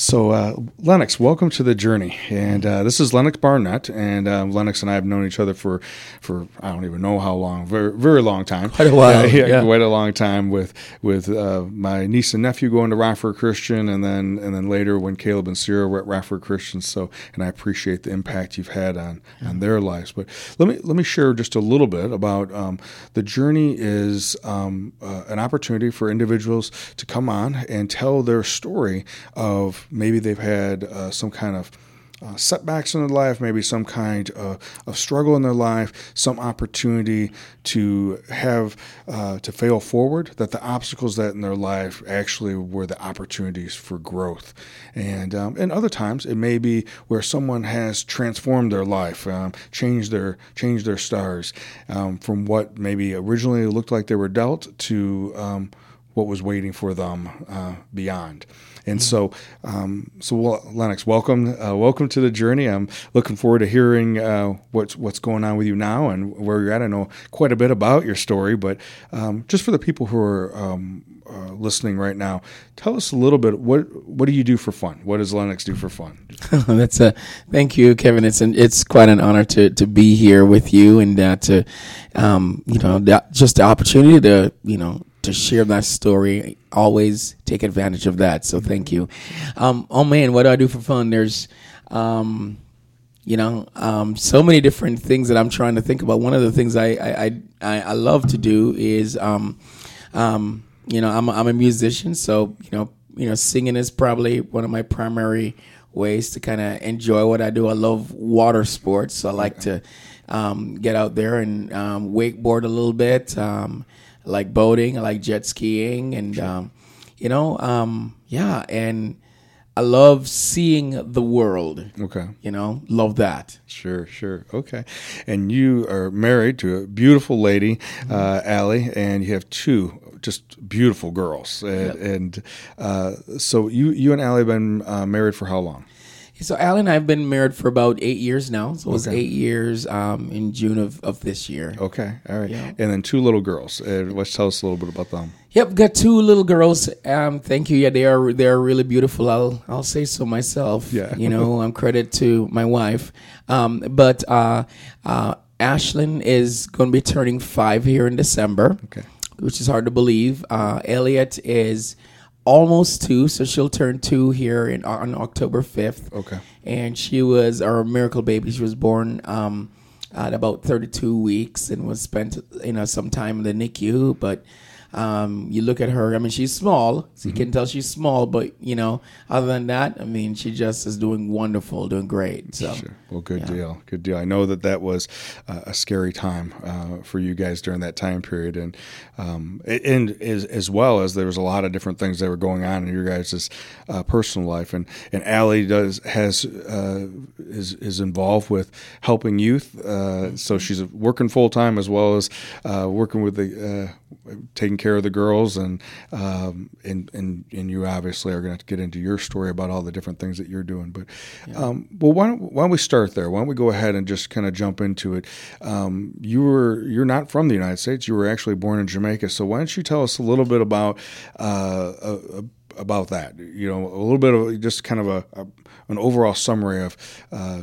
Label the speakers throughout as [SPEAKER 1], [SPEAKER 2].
[SPEAKER 1] So, uh, Lennox, welcome to the journey. And uh, this is Lennox Barnett, and uh, Lennox and I have known each other for, for I don't even know how long, very very long time,
[SPEAKER 2] quite a while,
[SPEAKER 1] yeah,
[SPEAKER 2] yeah.
[SPEAKER 1] quite a long time. With with uh, my niece and nephew going to Rockford Christian, and then and then later when Caleb and Sierra were at Rockford Christian. So, and I appreciate the impact you've had on on their lives. But let me let me share just a little bit about um, the journey. Is um, uh, an opportunity for individuals to come on and tell their story of maybe they've had uh, some kind of uh, setbacks in their life, maybe some kind uh, of struggle in their life, some opportunity to have uh, to fail forward. That the obstacles that in their life actually were the opportunities for growth, and um, and other times it may be where someone has transformed their life, um, changed their changed their stars um, from what maybe originally looked like they were dealt to um, what was waiting for them uh, beyond. And so, um, so well, Lennox, welcome, uh, welcome to the journey. I'm looking forward to hearing uh, what's what's going on with you now and where you're at. I know quite a bit about your story, but um, just for the people who are um, uh, listening right now, tell us a little bit. What what do you do for fun? What does Lennox do for fun?
[SPEAKER 2] That's a thank you, Kevin. It's an it's quite an honor to to be here with you and uh, to um, you know just the opportunity to you know to share that story. Always take advantage of that. So thank you. Um, oh man, what do I do for fun? There's, um, you know, um, so many different things that I'm trying to think about. One of the things I I, I, I love to do is, um, um, you know, I'm a, I'm a musician, so you know, you know, singing is probably one of my primary ways to kind of enjoy what I do. I love water sports, so I like to um, get out there and um, wakeboard a little bit. Um, I like boating, I like jet skiing, and um, you know, um, yeah, and I love seeing the world.
[SPEAKER 1] Okay.
[SPEAKER 2] You know, love that.
[SPEAKER 1] Sure, sure. Okay. And you are married to a beautiful lady, uh, Allie, and you have two just beautiful girls. And,
[SPEAKER 2] Yep.
[SPEAKER 1] and uh, so you you and Allie have been uh, married for how long?
[SPEAKER 2] So Al and I have been married for about eight years now. So it was
[SPEAKER 1] Okay.
[SPEAKER 2] eight years um, in June of, of this year.
[SPEAKER 1] Okay, all right.
[SPEAKER 2] Yeah.
[SPEAKER 1] And then two little girls. Uh, let's tell us a little bit about them.
[SPEAKER 2] Yep, got two little girls. Um, thank you. Yeah, they are they are really beautiful. I'll I'll say so myself.
[SPEAKER 1] Yeah.
[SPEAKER 2] you know, I'm credit to my wife. Um, but uh, uh, Ashlyn is going to be turning five here in December.
[SPEAKER 1] Okay.
[SPEAKER 2] which is hard to believe. Uh, Elliot is almost two, so she'll turn two here in on October fifth.
[SPEAKER 1] Okay.
[SPEAKER 2] and she was our miracle baby. She was born um, at about 32 weeks and was spent you know some time in the NICU. But um, you look at her. I mean, she's small, so you can tell she's small. But you know, other than that, I mean, she just is doing wonderful, doing great. So
[SPEAKER 1] Sure. Well, good
[SPEAKER 2] Yeah.
[SPEAKER 1] deal. Good deal. I know that that was uh, a scary time uh, for you guys during that time period, and um, and as, as well as there was a lot of different things that were going on in your guys' uh, personal life, and and Allie does has uh, is is involved with helping youth. Uh, so she's working full time as well as uh, working with the. Uh, taking care of the girls and um, and and and you obviously are going to get into your story about all the different things that you're doing but um, well why don't, why don't we start there? Why don't we go ahead and just kind of jump into it? Um, you were you're not from the United States. You were actually born in Jamaica. So why don't you tell us a little bit about uh, uh, about that? You know a little bit of just kind of a, a an overall summary of uh,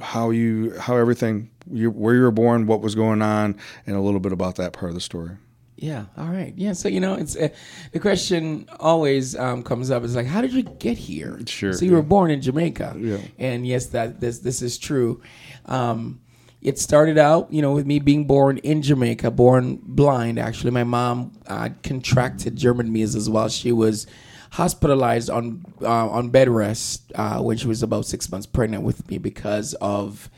[SPEAKER 1] how you how everything you, where you were born what was going on and a little bit about that part of the story
[SPEAKER 2] Yeah. All right. Yeah. So you know, it's uh, the question always um, comes up. Is like, how did you get here?
[SPEAKER 1] Sure,
[SPEAKER 2] So you were born in Jamaica.
[SPEAKER 1] Yeah.
[SPEAKER 2] And yes, that this this is true. Um, it started out, you know, with me being born in Jamaica, born blind. Actually, my mom uh, contracted German measles while she was hospitalized on uh, on bed rest uh, when she was about six months pregnant with me because of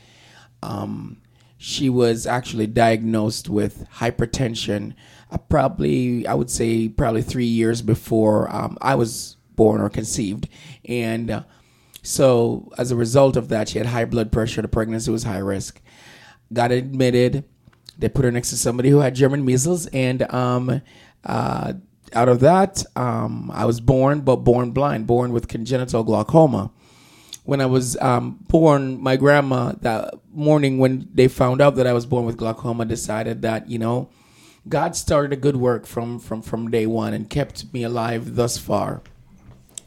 [SPEAKER 2] um, she was actually diagnosed with hypertension uh, probably i would say probably three years before um, i was born or conceived. And uh, so as a result of that she had high blood pressure the pregnancy was high risk. Got admitted. They put her next to somebody who had german measles and um, uh, out of that um, i was born but born blind born with congenital glaucoma when I was um, born, my grandma that morning when they found out that I was born with glaucoma decided that you know God started a good work from from from day one and kept me alive thus far.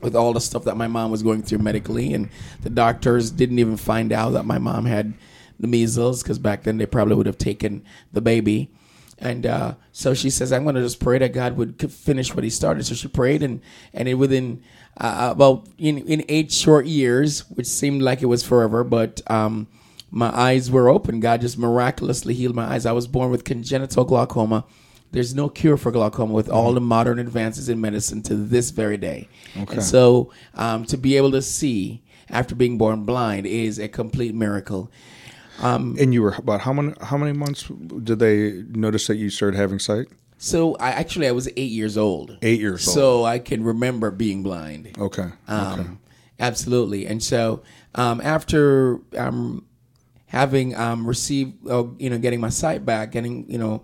[SPEAKER 2] with all the stuff that my mom was going through medically, and the doctors didn't even find out that my mom had the measles because back then they probably would have taken the baby. And uh, so she says, "I'm going to just pray that God would finish what He started." So she prayed, and and it, within uh, about in in eight short years, which seemed like it was forever, but um, my eyes were open. God just miraculously healed my eyes. I was born with congenital glaucoma. There's no cure for glaucoma with all the modern advances in medicine to this very day. Okay. And so um, to be able to see after being born blind is a complete miracle.
[SPEAKER 1] Um, and you were about how many how many months did they notice that you started having sight?
[SPEAKER 2] So I actually I was eight years old.
[SPEAKER 1] Eight years
[SPEAKER 2] old. So I can remember being blind.
[SPEAKER 1] Okay.
[SPEAKER 2] Um, okay. Absolutely. And so um, after um, having um, received, uh, you know, getting my sight back, getting, you know,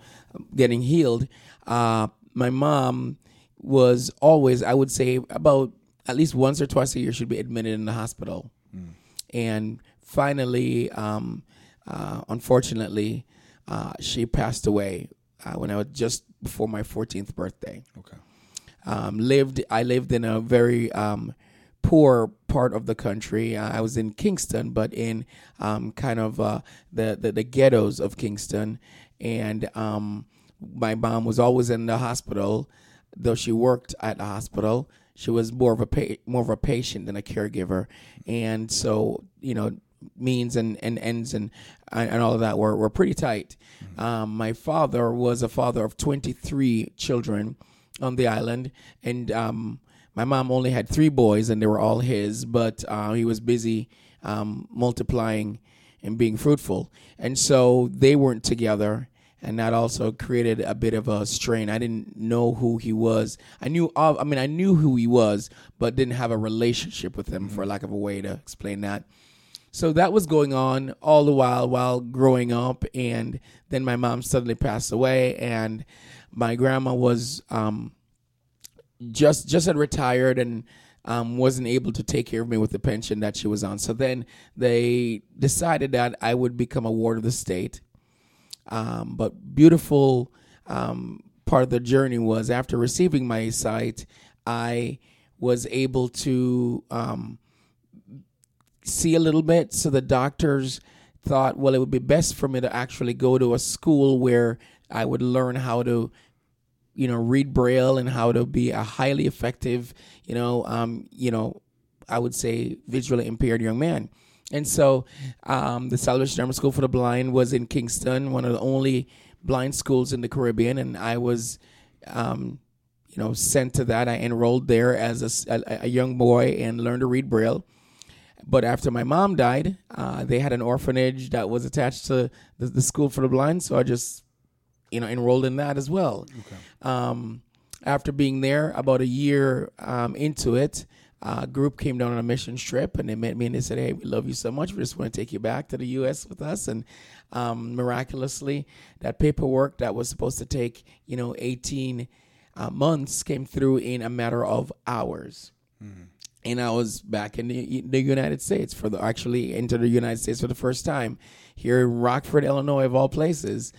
[SPEAKER 2] getting healed, uh, my mom was always, I would say, about at least once or twice a year, she'd be admitted in the hospital. Mm. And finally, um, uh, unfortunately, uh, she passed away uh, when I was just before my 14th birthday.
[SPEAKER 1] Okay.
[SPEAKER 2] Um, lived, I lived in a very um, poor part of the country. Uh, I was in Kingston, but in um, kind of uh, the, the, the ghettos of Kingston, and um, my mom was always in the hospital. Though she worked at the hospital, she was more of a pa- more of a patient than a caregiver, and so you know means and, and ends and and all of that were, were pretty tight. Mm-hmm. Um, my father was a father of 23 children on the island, and um, my mom only had three boys, and they were all his. But uh, he was busy um, multiplying and being fruitful, and so they weren't together. And that also created a bit of a strain. I didn't know who he was. I knew, of, I mean, I knew who he was, but didn't have a relationship with him, mm-hmm. for lack of a way to explain that. So that was going on all the while while growing up, and then my mom suddenly passed away, and my grandma was um, just just had retired and um, wasn't able to take care of me with the pension that she was on. So then they decided that I would become a ward of the state. Um, but beautiful um, part of the journey was after receiving my sight, I was able to um, see a little bit. So the doctors thought, well, it would be best for me to actually go to a school where I would learn how to you know read braille and how to be a highly effective you know um, you know i would say visually impaired young man. And so um, the salvation army school for the blind was in kingston one of the only blind schools in the caribbean. And i was um, you know sent to that. I enrolled there as a, a, a, young boy and learned to read braille but after my mom died uh, they had an orphanage that was attached to the, the school for the blind so i just you know enrolled in that as well. Okay. Um, after being there about a year um, into it, a group came down on a mission trip and they met me and they said, "Hey, we love you so much. We just want to take you back to the U.S. with us." And um, miraculously, that paperwork that was supposed to take you know 18 uh, months came through in a matter of hours. Mm-hmm. And I was back in the, the, United States for the actually entered the United States for the first time here in Rockford, Illinois, of all places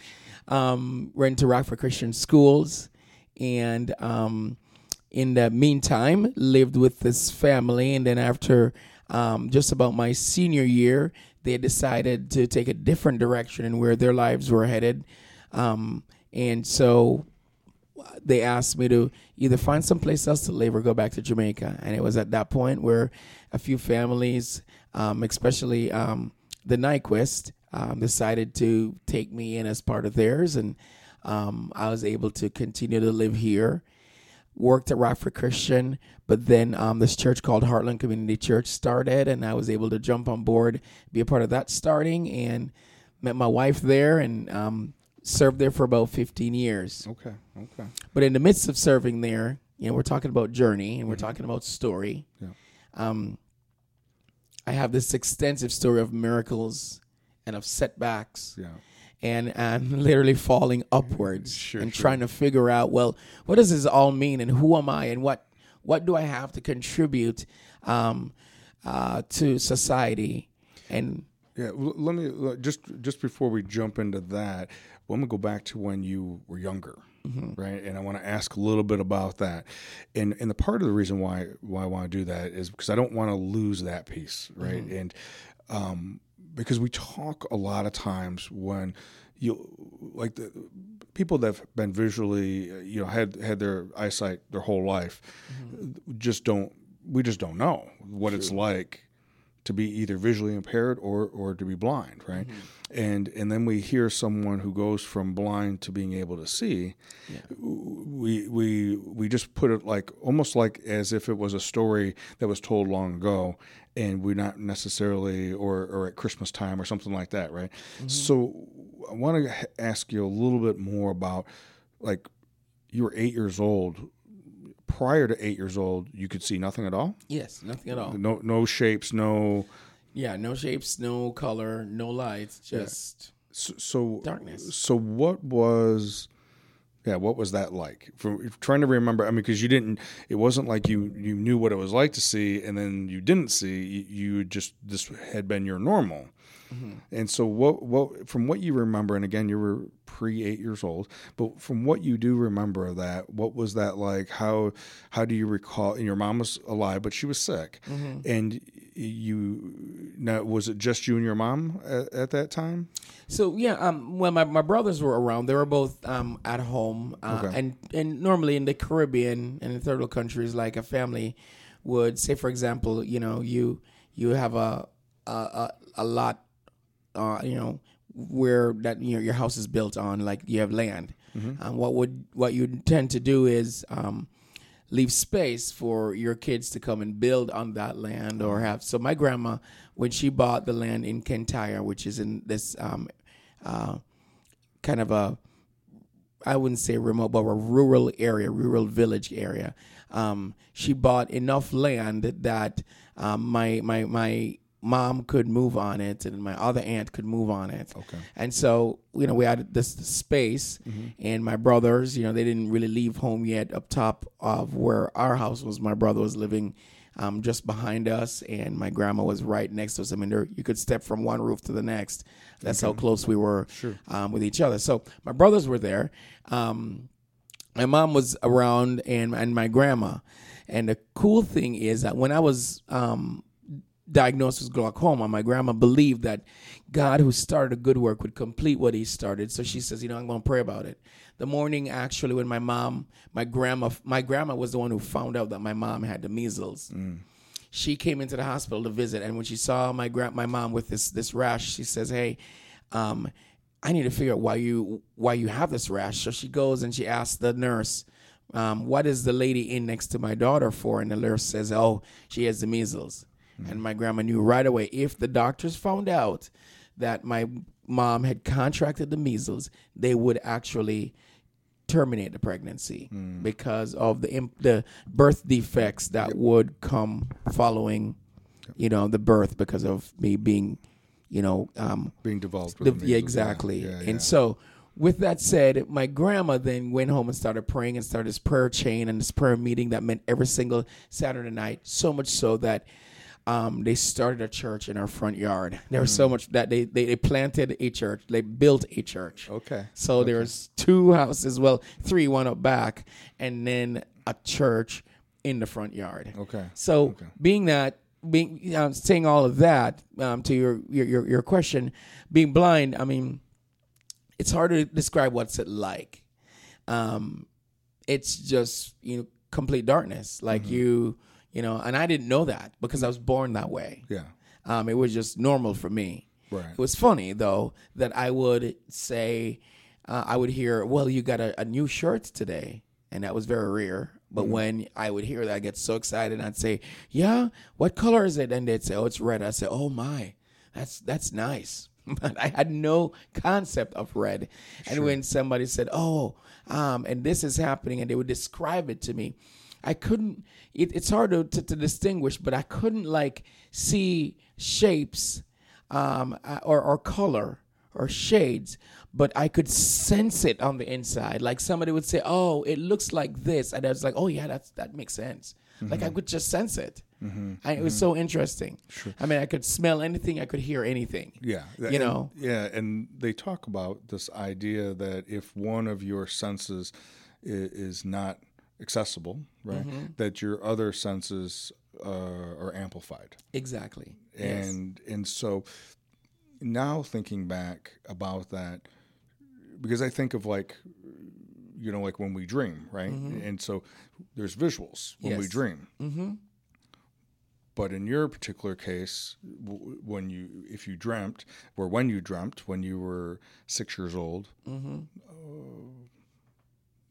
[SPEAKER 2] um, went to Rockford Christian schools, and um, in the meantime, lived with this family. And then after um, just about my senior year, they decided to take a different direction in where their lives were headed. Um, and so they asked me to either find someplace else to live or go back to Jamaica. And it was at that point where a few families, um, especially um, the Nyquist, um, decided to take me in as part of theirs, and um, I was able to continue to live here. Worked at Rockford Christian, but then um, this church called Heartland Community Church started, and I was able to jump on board, be a part of that starting, and met my wife there, and um, served there for about 15 years.
[SPEAKER 1] Okay, okay.
[SPEAKER 2] But in the midst of serving there, you know, we're talking about journey and we're mm-hmm. talking about story.
[SPEAKER 1] Yeah.
[SPEAKER 2] Um, I have this extensive story of miracles and of setbacks.
[SPEAKER 1] Yeah.
[SPEAKER 2] And, and literally falling upwards
[SPEAKER 1] sure,
[SPEAKER 2] and
[SPEAKER 1] sure.
[SPEAKER 2] trying to figure out well what does this all mean and who am I and what what do I have to contribute um, uh, to society and
[SPEAKER 1] yeah let me just just before we jump into that let me go back to when you were younger mm-hmm. right? And I want to ask a little bit about that. And and the part of the reason why why I want to do that is because I don't want to lose that piece, right? Mm-hmm. And um, because we talk a lot of times when you like the people that have been visually, you know, had had their eyesight their whole life, mm-hmm. just don't. We just don't know what it's like to be either visually impaired or or to be blind, right? Mm-hmm. And and then we hear someone who goes from blind to being able to see. We we we just put it like almost like as if it was a story that was told long ago, and we're not necessarily or or at Christmas time or something like that, right? Mm-hmm. So I want to ask you a little bit more about like you were eight years old. Prior to eight years old, you could see nothing at all.
[SPEAKER 2] Yes, nothing at all.
[SPEAKER 1] No, no shapes, no.
[SPEAKER 2] Yeah, no shapes, no color, no lights, just
[SPEAKER 1] So, so
[SPEAKER 2] Darkness.
[SPEAKER 1] So what was, yeah, what was that like? For trying to remember, I mean, because you didn't, it wasn't like you you knew what it was like to see, and then you didn't see. You, you just this had been your normal. And so, what what from what you remember, and again, you were pre eight years old, but from what you do remember of that, what was that like? How how do you recall? And your mom was alive, but she was sick, and you now was it just you and your mom at, at that time?
[SPEAKER 2] So yeah, um, when my, my brothers were around, they were both um at home, uh,
[SPEAKER 1] Okay.
[SPEAKER 2] and and normally in the Caribbean and in third world countries, like a family would say, for example, you know, you you have a a a, a lot, uh, you know, where that you know your house is built on, like you have land. Um, what would what you tend to do is um, leave space for your kids to come and build on that land or have. So my grandma, when she bought the land in Kintyre, which is in this um, uh, kind of a I wouldn't say remote, but a rural area, rural village area. Um, she bought enough land that um, my my my mom could move on it, and my other aunt could move on it.
[SPEAKER 1] Okay.
[SPEAKER 2] And so you know we had this space, and my brothers, you know, they didn't really leave home yet. Up top of where our house was, my brother was living. Um, just behind us, and my grandma was right next to us. I mean, there, you could step from one roof to the next. That's how close we were um, with each other. So my brothers were there. Um, my mom was around and and my grandma. And the cool thing is that when I was um, diagnosed with glaucoma, my grandma believed that God, who started a good work, would complete what He started. So she says, "You know, I'm going to pray about it." The morning, actually, when my mom, my grandma, my grandma was the one who found out that my mom had the measles. She came into the hospital to visit, and when she saw my grand, my mom with this this rash, she says, "Hey." Um, I need to figure out why you why you have this rash. So she goes and she asks the nurse, um, "What is the lady in next to my daughter for?" And the nurse says, "Oh, she has the measles." And my grandma knew right away. If the doctors found out that my mom had contracted the measles, they would actually terminate the pregnancy because of the imp- the birth defects that would come following, you know, the birth because of me being, you know, um,
[SPEAKER 1] Being developed.
[SPEAKER 2] the-
[SPEAKER 1] with the
[SPEAKER 2] yeah, exactly.
[SPEAKER 1] Yeah, yeah.
[SPEAKER 2] And so, with that said, my grandma then went home and started praying and started this prayer chain and this prayer meeting that meant every single Saturday night. So much so that um, they started a church in our front yard. There was
[SPEAKER 1] Mm.
[SPEAKER 2] so much that they, they, they planted a church. They built a church.
[SPEAKER 1] Okay.
[SPEAKER 2] So there's two houses, well, three, one up back, and then a church in the front yard.
[SPEAKER 1] Okay.
[SPEAKER 2] So
[SPEAKER 1] Okay.
[SPEAKER 2] being that, being um, saying all of that um, to your, your your question, being blind, I mean, it's hard to describe what's it like. Um, it's just you know complete darkness, like you you know, and I didn't know that because I was born that way.
[SPEAKER 1] Yeah.
[SPEAKER 2] Um, it was just normal for me.
[SPEAKER 1] Right.
[SPEAKER 2] It was funny though that I would say, uh, I would hear, "Well, you got a, a new shirt today," and that was very rare. But when I would hear that, I get so excited. I'd say, "Yeah, what color is it?" And they'd say, "Oh, it's red." I'd say, "Oh my, that's that's nice." But I had no concept of red. And when somebody said, "Oh," um, and this is happening, and they would describe it to me, I couldn't. It, it's hard to, to, to distinguish, but I couldn't like see shapes um, uh, or or color or shades, but I could sense it on the inside. Like somebody would say, "Oh, it looks like this," and I was like, "Oh yeah, that's that makes sense." Like I could just sense it. I, it was so interesting. I mean, I could smell anything, I could hear anything.
[SPEAKER 1] Yeah,
[SPEAKER 2] You
[SPEAKER 1] and-
[SPEAKER 2] know?
[SPEAKER 1] Yeah, and they talk about this idea that if one of your senses i- is not accessible, right,
[SPEAKER 2] Mm-hmm.
[SPEAKER 1] that your other senses uh, are amplified,
[SPEAKER 2] Exactly. Yes.
[SPEAKER 1] and and so now thinking back about that, because I think of like. You know, like when we dream, right? And so there's visuals when we
[SPEAKER 2] Mm-hmm.
[SPEAKER 1] Dream. Mm-hmm. But in your particular case, w- when you, if you dreamt, or when you dreamt, when you were six years old,
[SPEAKER 2] Mm-hmm.
[SPEAKER 1] uh,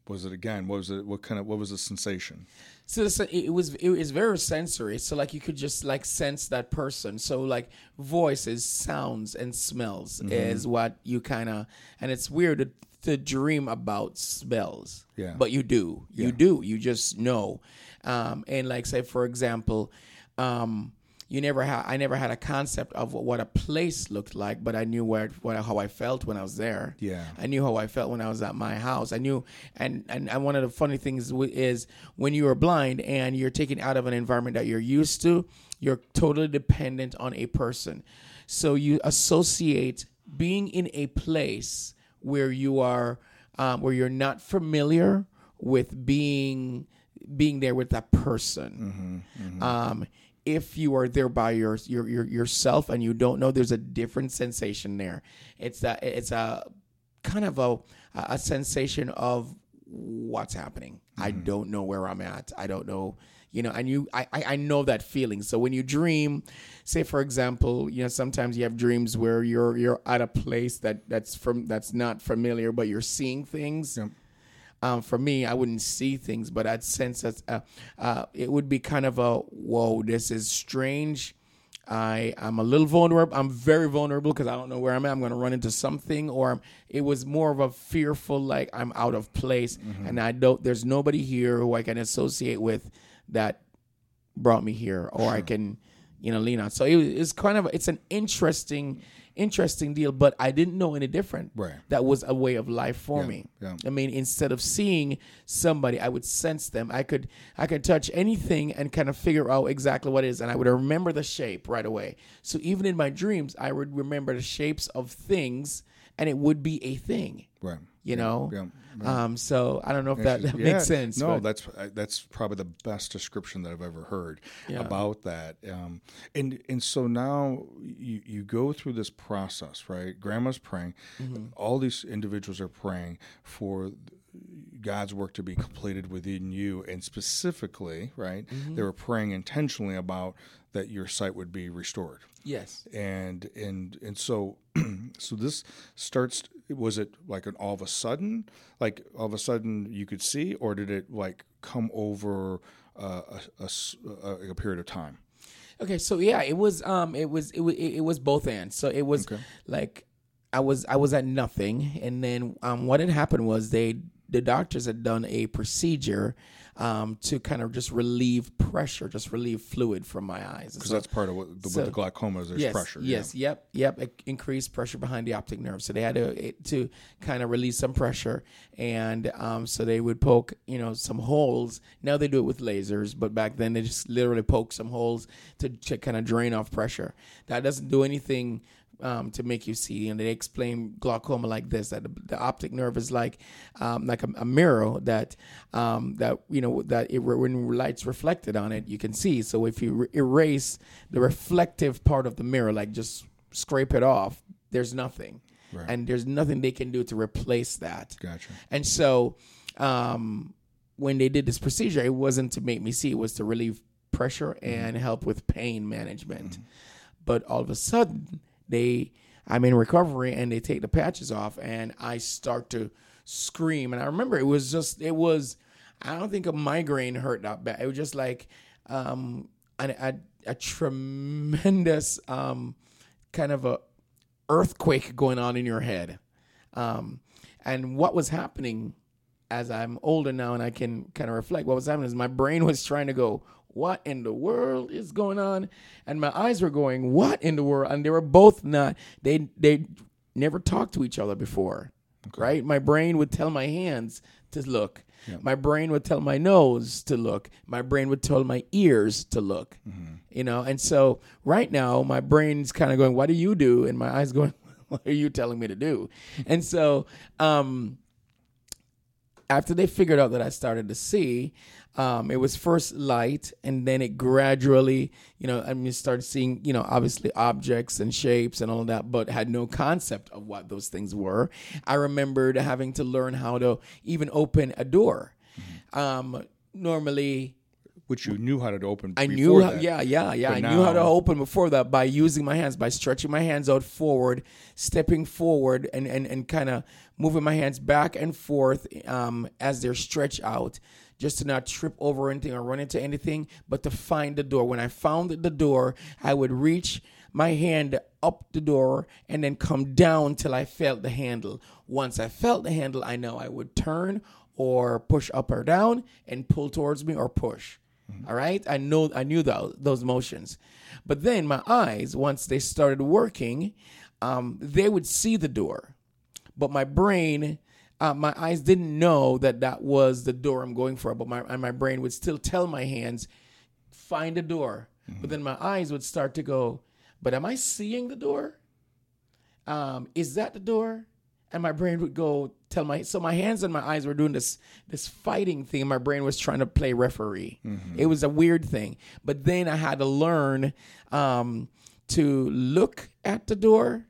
[SPEAKER 1] was it again? What was it? What kind of? What was the sensation?
[SPEAKER 2] So it was it was very sensory. So like you could just like sense that person. So like voices, sounds, and smells
[SPEAKER 1] Mm-hmm.
[SPEAKER 2] is what you kind of. And it's weird to, to dream about smells.
[SPEAKER 1] Yeah.
[SPEAKER 2] But you do. You
[SPEAKER 1] Yeah.
[SPEAKER 2] do. You just know. Um, and like say for example, um, you never had I never had a concept of what a place looked like, but I knew where what how I felt when I was there.
[SPEAKER 1] Yeah.
[SPEAKER 2] I knew how I felt when I was at my house. I knew, and and, and one of the funny things w- is when you are blind and you're taken out of an environment that you're used to, you're totally dependent on a person. So you associate being in a place where you are, um, where you're not familiar with being being there with that person. Um, if you are there by your, your your yourself and you don't know, there's a different sensation there. It's a it's a kind of a a sensation of what's happening. I mm-hmm. don't know where I'm at. I don't know, you know, and you I, I I know that feeling. So when you dream, say for example, you know, sometimes you have dreams where you're you're at a place that that's from that's not familiar, but you're seeing things.
[SPEAKER 1] Yep.
[SPEAKER 2] Um, for me, I wouldn't see things, but I'd sense that uh, uh, it would be kind of a whoa, this is strange. I I'm a little vulnerable. I'm very vulnerable because I don't know where I'm at. I'm going to run into something, or it was more of a fearful, like I'm out of place, and I don't. There's nobody here who I can associate with that brought me here, or I can, you know, lean on. So it, was- it's kind of it's an interesting, interesting deal. But I didn't know any different.
[SPEAKER 1] Right.
[SPEAKER 2] That was a way of life for
[SPEAKER 1] Yeah,
[SPEAKER 2] me.
[SPEAKER 1] yeah.
[SPEAKER 2] I mean, instead of seeing somebody, I would sense them. I could I could touch anything and kind of figure out exactly what it is, and I would remember the shape right away. So even in my dreams, I would remember the shapes of things, and it would be a thing.
[SPEAKER 1] Right.
[SPEAKER 2] You know.
[SPEAKER 1] Yeah.
[SPEAKER 2] Um. So I don't know if that, that
[SPEAKER 1] Yeah,
[SPEAKER 2] makes sense.
[SPEAKER 1] No,
[SPEAKER 2] but-
[SPEAKER 1] that's uh, that's probably the best description that I've ever heard
[SPEAKER 2] Yeah.
[SPEAKER 1] about that. Um, and and so now you you go through this process, right? Grandma's praying.
[SPEAKER 2] Mm-hmm.
[SPEAKER 1] All these individuals are praying for God's work to be completed within you, and specifically, right?
[SPEAKER 2] Mm-hmm.
[SPEAKER 1] They were praying intentionally about that your sight would be restored
[SPEAKER 2] yes.
[SPEAKER 1] and and and so so this starts was it like an all of a sudden like all of a sudden you could see or did it like come over uh, a, a a- period of time
[SPEAKER 2] Okay, so yeah, it was um it was it was it was both ends. So it was like I was I was at nothing and then um what had happened was they the doctors had done a procedure um to kind of just relieve pressure, just relieve fluid from my eyes.
[SPEAKER 1] because that's part of what the,
[SPEAKER 2] So-
[SPEAKER 1] with the glaucoma is there's
[SPEAKER 2] yes,
[SPEAKER 1] pressure
[SPEAKER 2] Yes, yep, yep. It increased pressure behind the optic nerve, so they had to it, to kind of release some pressure, and um, so they would poke, you know, some holes. Now they do it with lasers, but back then they just literally poke some holes to, to kind of drain off pressure. That doesn't do anything. Um, to make you see, and they explain glaucoma like this: that the, the optic nerve is like, um, like a, a mirror that, um, that you know that it, when light's reflected on it, you can see. So if you re- erase the reflective part of the mirror, like just scrape it off, there's nothing,
[SPEAKER 1] Right.
[SPEAKER 2] and there's nothing they can do to replace that.
[SPEAKER 1] gotcha
[SPEAKER 2] And so, um, when they did this procedure, it wasn't to make me see; it was to relieve pressure and help with pain management. But all of a sudden, they, I'm in recovery, and they take the patches off, and I start to scream. And I remember it was just, it was, I don't think a migraine hurt that bad. It was just like, um, an, a, a tremendous, um, kind of a earthquake going on in your head. Um, and what was happening as I'm older now and I can kind of reflect, what was happening is my brain was trying to go, what in the world is going on? And my eyes were going, what in the world? And they were both not, they, they never talked to each other before, right? My brain would tell my hands to look. My brain would tell my nose to look. My brain would tell my ears to look.
[SPEAKER 1] Mm-hmm.
[SPEAKER 2] You know, and so right now my brain's kind of going, "What do you do?" and my eyes going, "What are you telling me to do?" And so, um, after they figured out that I started to see, um, it was first light, and then it gradually, you know, I mean, started seeing, you know, obviously objects and shapes and all of that, but had no concept of what those things were. I remembered having to learn how to even open a door. Um, normally,
[SPEAKER 1] Which you knew how to open.
[SPEAKER 2] I knew how, yeah, yeah, yeah.
[SPEAKER 1] But
[SPEAKER 2] I knew how to open before that by using my hands, by stretching my hands out forward, stepping forward, and and, and kind of moving my hands back and forth um, as they're stretched out, just to not trip over anything or run into anything, but to find the door. When I found the door, I would reach my hand up the door and then come down till I felt the handle. Once I felt the handle, I know I would turn or push up or down and pull towards me or push. All right, I know I knew those those motions, but then my eyes, once they started working, um, they would see the door, but my brain, uh, my eyes didn't know that that was the door I'm going for. But my and my brain would still tell my hands, find a door. But then my eyes would start to go, but am I seeing the door? Um, is that the door? And my brain would go tell my so my hands and my eyes were doing this this fighting thing. My brain was trying to play referee. It was a weird thing. But then I had to learn um, to look at the door,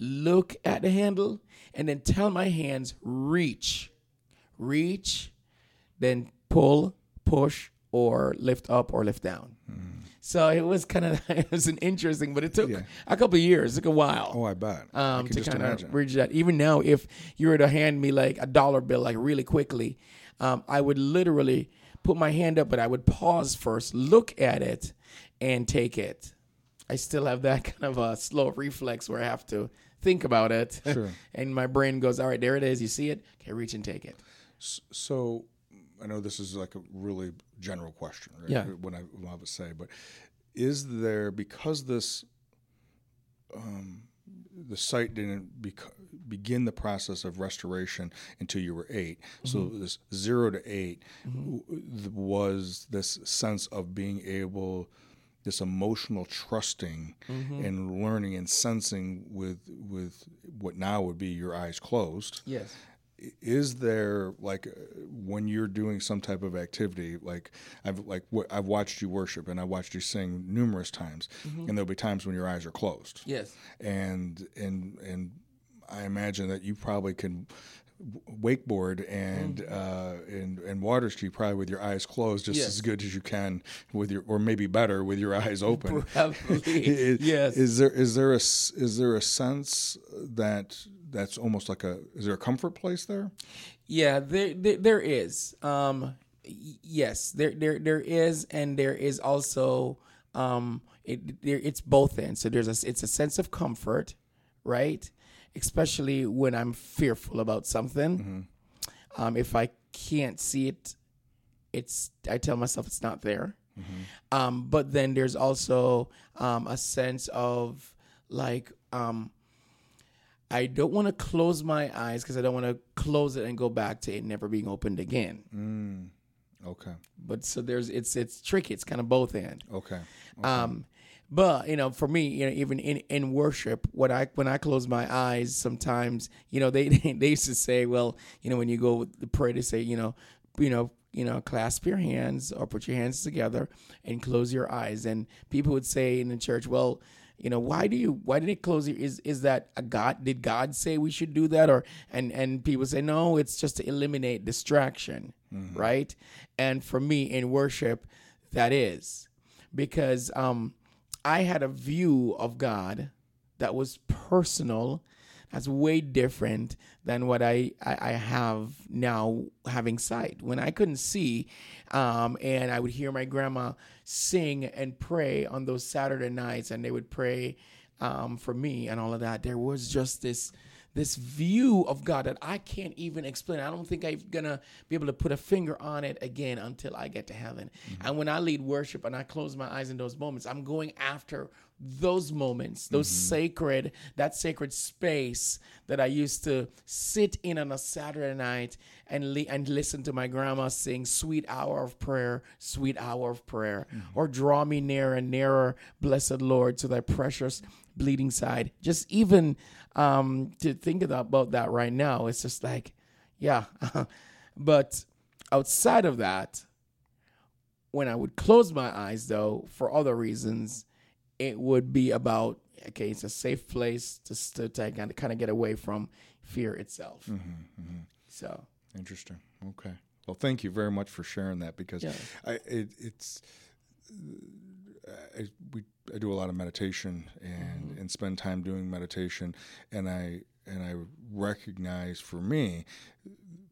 [SPEAKER 2] look at the handle, and then tell my hands reach, reach, then pull, push, or lift up or lift down. So it was kind of it was an interesting, but it took
[SPEAKER 1] Yeah.
[SPEAKER 2] a couple of years, it took a while
[SPEAKER 1] Oh, I bet.
[SPEAKER 2] Um,
[SPEAKER 1] can
[SPEAKER 2] to kind of reach that. Even now, if you were to hand me like a dollar bill, like really quickly, um, I would literally put my hand up, but I would pause first, look at it, and take it. I still have that kind of a slow reflex where I have to think about it,
[SPEAKER 1] Sure.
[SPEAKER 2] and my brain goes, "All right, there it is. You see it? Okay, reach and take it."
[SPEAKER 1] So I know this is like a really general question, right?
[SPEAKER 2] Yeah.
[SPEAKER 1] When I when I would say, but is there because this um, the sight didn't bec- begin the process of restoration until you were 8 So
[SPEAKER 2] Mm-hmm.
[SPEAKER 1] this zero to 8 w- was this sense of being able. This emotional trusting
[SPEAKER 2] Mm-hmm.
[SPEAKER 1] and learning and sensing with with what now would be your eyes closed
[SPEAKER 2] Yes.
[SPEAKER 1] is there like uh, when you're doing some type of activity like i've like i've watched you worship and i watched you sing numerous times and there'll be times when your eyes are closed
[SPEAKER 2] Yes.
[SPEAKER 1] and and and i imagine that you probably can wakeboard and uh and and water ski probably with your eyes closed just
[SPEAKER 2] Yes.
[SPEAKER 1] as good as you can with your or maybe better with your eyes open is,
[SPEAKER 2] yes.
[SPEAKER 1] Is there is there a is there a sense that that's almost like a is there a comfort place there?
[SPEAKER 2] Yeah, there there, there is. Um, yes, there there there is, and there is also um, it there it's both ends. So there's a it's a sense of comfort, right? Especially when I'm fearful about something. Um, if I can't see it, it's I tell myself it's not there. Um, but then there's also um, a sense of like um, I don't want to close my eyes because I don't want to close it and go back to it never being opened again.
[SPEAKER 1] Okay,
[SPEAKER 2] But so there's it's it's tricky. It's kind of both end.
[SPEAKER 1] okay,
[SPEAKER 2] Um, but you know, for me, you know, even in, in worship, what I when I close my eyes, sometimes you know they they used to say, well, you know, when you go to pray, they say, you know, you know, you know, clasp your hands or put your hands together and close your eyes. And people would say in the church, well, you know, why do you why did it close your is is that a God did God say we should do that or and and people say no, it's just to eliminate distraction, right? And for me in worship, that is because um, I had a view of God that was personal, that's way different than what I, I, I have now having sight. When I couldn't see, um, and I would hear my grandma sing and pray on those Saturday nights, and they would pray um, for me and all of that, there was just this this view of God that I can't even explain. I don't think I'm gonna be able to put a finger on it again until I get to heaven. Mm-hmm. And when I lead worship and I close my eyes in those moments, I'm going after those moments, those mm-hmm. sacred, that sacred space that I used to sit in on a Saturday night and li- and listen to my grandma sing "Sweet Hour of Prayer, Sweet Hour of Prayer," mm-hmm. or "Draw me nearer and nearer, blessed Lord, to Thy precious bleeding side." Just even um, to think about that right now, it's just like, yeah. but outside of that, when I would close my eyes, though, for other reasons it would be about okay, it's a safe place to to, to kind of get away from fear itself. Mm-hmm, mm-hmm. So
[SPEAKER 1] interesting. Okay. Well, thank you very much for sharing that because yeah. I, it, it's I, we I do a lot of meditation and mm-hmm. and spend time doing meditation, and I and I recognize for me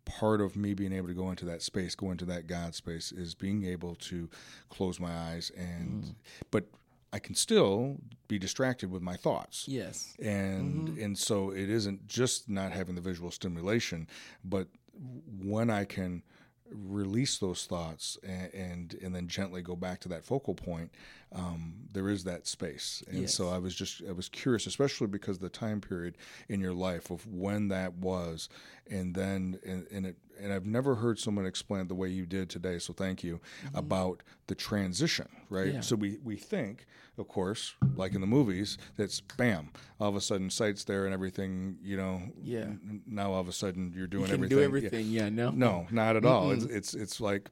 [SPEAKER 1] part of me being able to go into that space, go into that God space, is being able to close my eyes and, mm. but I can still be distracted with my thoughts.
[SPEAKER 2] Yes.
[SPEAKER 1] And mm-hmm. and so it isn't just not having the visual stimulation, but when I can release those thoughts and, and, and then gently go back to that focal point, um, there is that space. And yes. so I was just I was curious, especially because the time period in your life of when that was, and then and, and it and I've never heard someone explain it the way you did today. So thank you mm-hmm. about the transition, right? Yeah. So we we think, of course, like in the movies, that's bam, all of a sudden sights there and everything. You know,
[SPEAKER 2] yeah.
[SPEAKER 1] Now all of a sudden you're doing
[SPEAKER 2] you
[SPEAKER 1] everything.
[SPEAKER 2] Do everything, yeah. yeah no,
[SPEAKER 1] no, not at all. It's, it's it's like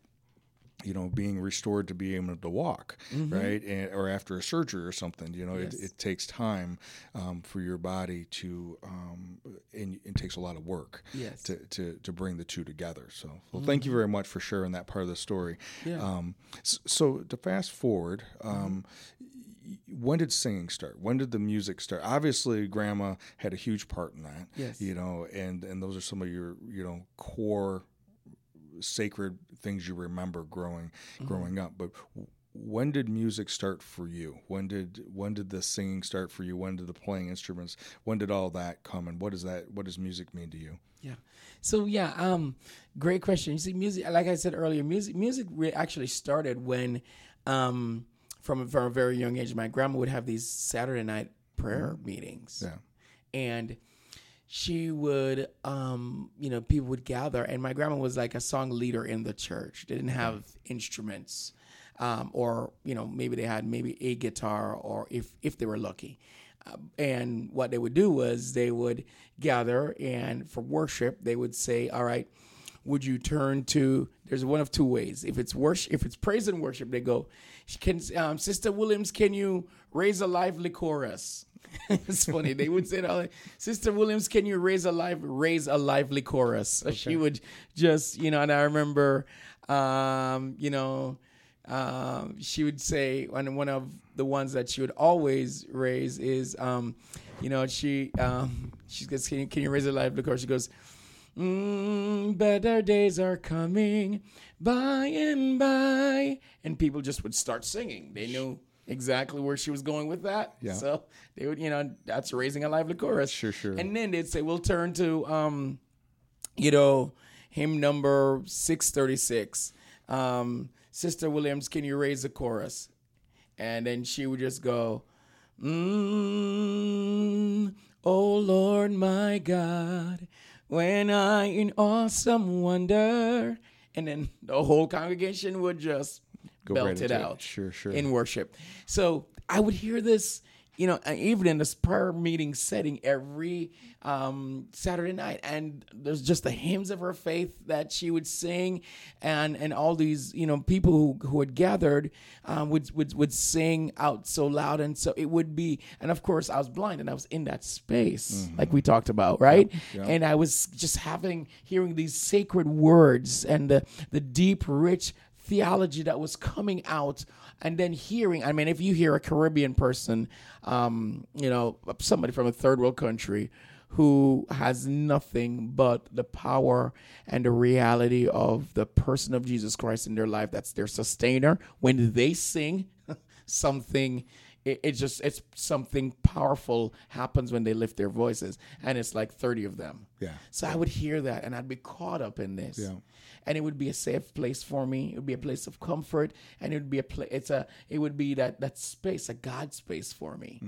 [SPEAKER 1] you know, being restored to be able to walk, mm-hmm. right? And, or after a surgery or something, you know, yes. it, it, takes time um, for your body to, um, and it takes a lot of work
[SPEAKER 2] yes.
[SPEAKER 1] to, to, to bring the two together. So, well, mm-hmm. thank you very much for sharing that part of the story.
[SPEAKER 2] Yeah.
[SPEAKER 1] Um, so, so, to fast forward, um, mm-hmm. when did singing start? When did the music start? Obviously, grandma had a huge part in that,
[SPEAKER 2] yes.
[SPEAKER 1] you know, and, and those are some of your, you know, core sacred things you remember growing mm-hmm. growing up. But when did music start for you? When did when did the singing start for you? When did the playing instruments? When did all that come? And what does that what does music mean to you?
[SPEAKER 2] Yeah. So yeah, um, great question. You see, music, like I said earlier, music music actually started when, um, from from a very young age, my grandma would have these Saturday night prayer mm-hmm. meetings.
[SPEAKER 1] Yeah.
[SPEAKER 2] And she would um you know people would gather and my grandma was like a song leader in the church. They didn't have instruments um or you know maybe they had maybe a guitar or if if they were lucky. Uh, and what they would do was they would gather and for worship they would say all right would you turn to there's one of two ways. If it's worship if it's praise and worship they go can um, sister williams can you raise a lively chorus it's funny. They would say, like, "Sister Williams, can you raise a live raise a lively chorus?" Okay. She would just, you know. And I remember, um, you know, um, she would say, and one of the ones that she would always raise is, um, you know, she um, she goes, "Can you, can you raise a lively chorus?" She goes. Mm, better days are coming by and by. And people just would start singing. They knew exactly where she was going with that.
[SPEAKER 1] Yeah.
[SPEAKER 2] So they would, you know, that's raising a lively chorus.
[SPEAKER 1] Sure, sure.
[SPEAKER 2] And then they'd say, we'll turn to, um, you know, hymn number 636. Um, Sister Williams, can you raise the chorus? And then she would just go, mm, Oh Lord, my God, when I in awesome wonder. And then the whole congregation would just Go belt it out.
[SPEAKER 1] Sure, sure.
[SPEAKER 2] In worship. So I would hear this, you know, even in this prayer meeting setting every um, Saturday night, and there's just the hymns of her faith that she would sing, and and all these, you know, people who who had gathered um, would would would sing out so loud, and so it would be, and of course I was blind and I was in that space, mm-hmm. like we talked about, right? Yep, yep. And I was just having hearing these sacred words and the the deep, rich theology that was coming out and then hearing i mean if you hear a caribbean person um, you know somebody from a third world country who has nothing but the power and the reality of the person of jesus christ in their life that's their sustainer when they sing something it, it's just it's something powerful happens when they lift their voices, and it's like thirty of them.
[SPEAKER 1] Yeah.
[SPEAKER 2] So I would hear that, and I'd be caught up in this.
[SPEAKER 1] Yeah.
[SPEAKER 2] And it would be a safe place for me. It would be a place of comfort, and it would be a place. It's a. It would be that that space, a God space for me.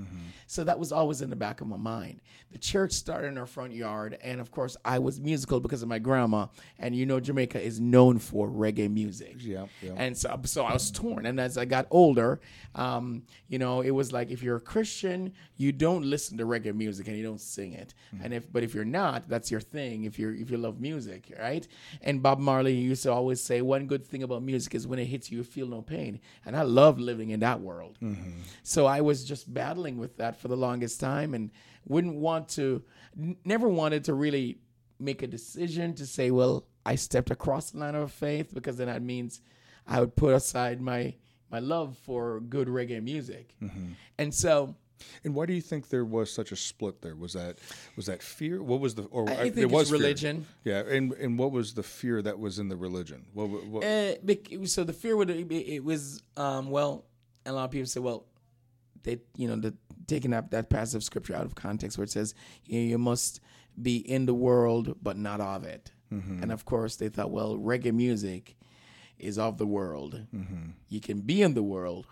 [SPEAKER 2] So that was always in the back of my mind. The church started in our front yard, and of course, I was musical because of my grandma. And you know, Jamaica is known for reggae music.
[SPEAKER 1] Yeah, yeah.
[SPEAKER 2] And so, so I was torn. And as I got older, um, you know, it was like if you're a Christian, you don't listen to reggae music and you don't sing it. And if, but if you're not, that's your thing. If you're, if you love music, right? And Bob Marley used to always say, one good thing about music is when it hits you, you feel no pain. And I love living in that world. Mm-hmm. So I was just battling with that for the longest time and wouldn't want to, n- never wanted to really make a decision to say, well, I stepped across the line of faith because then that means I would put aside my my love for good reggae music. Mm-hmm. And so
[SPEAKER 1] And why do you think there was such a split there? Was that was that fear? What was the or
[SPEAKER 2] I
[SPEAKER 1] uh,
[SPEAKER 2] think
[SPEAKER 1] there
[SPEAKER 2] it's
[SPEAKER 1] was fear.
[SPEAKER 2] religion.
[SPEAKER 1] Yeah, and and what was the fear that was in the religion? What, what,
[SPEAKER 2] Uh, so the fear would it it was um, well, a lot of people say, well, they you know the taking up that passage of scripture out of context where it says you, you must be in the world but not of it, and of course they thought, well, reggae music is of the world. You can be in the world.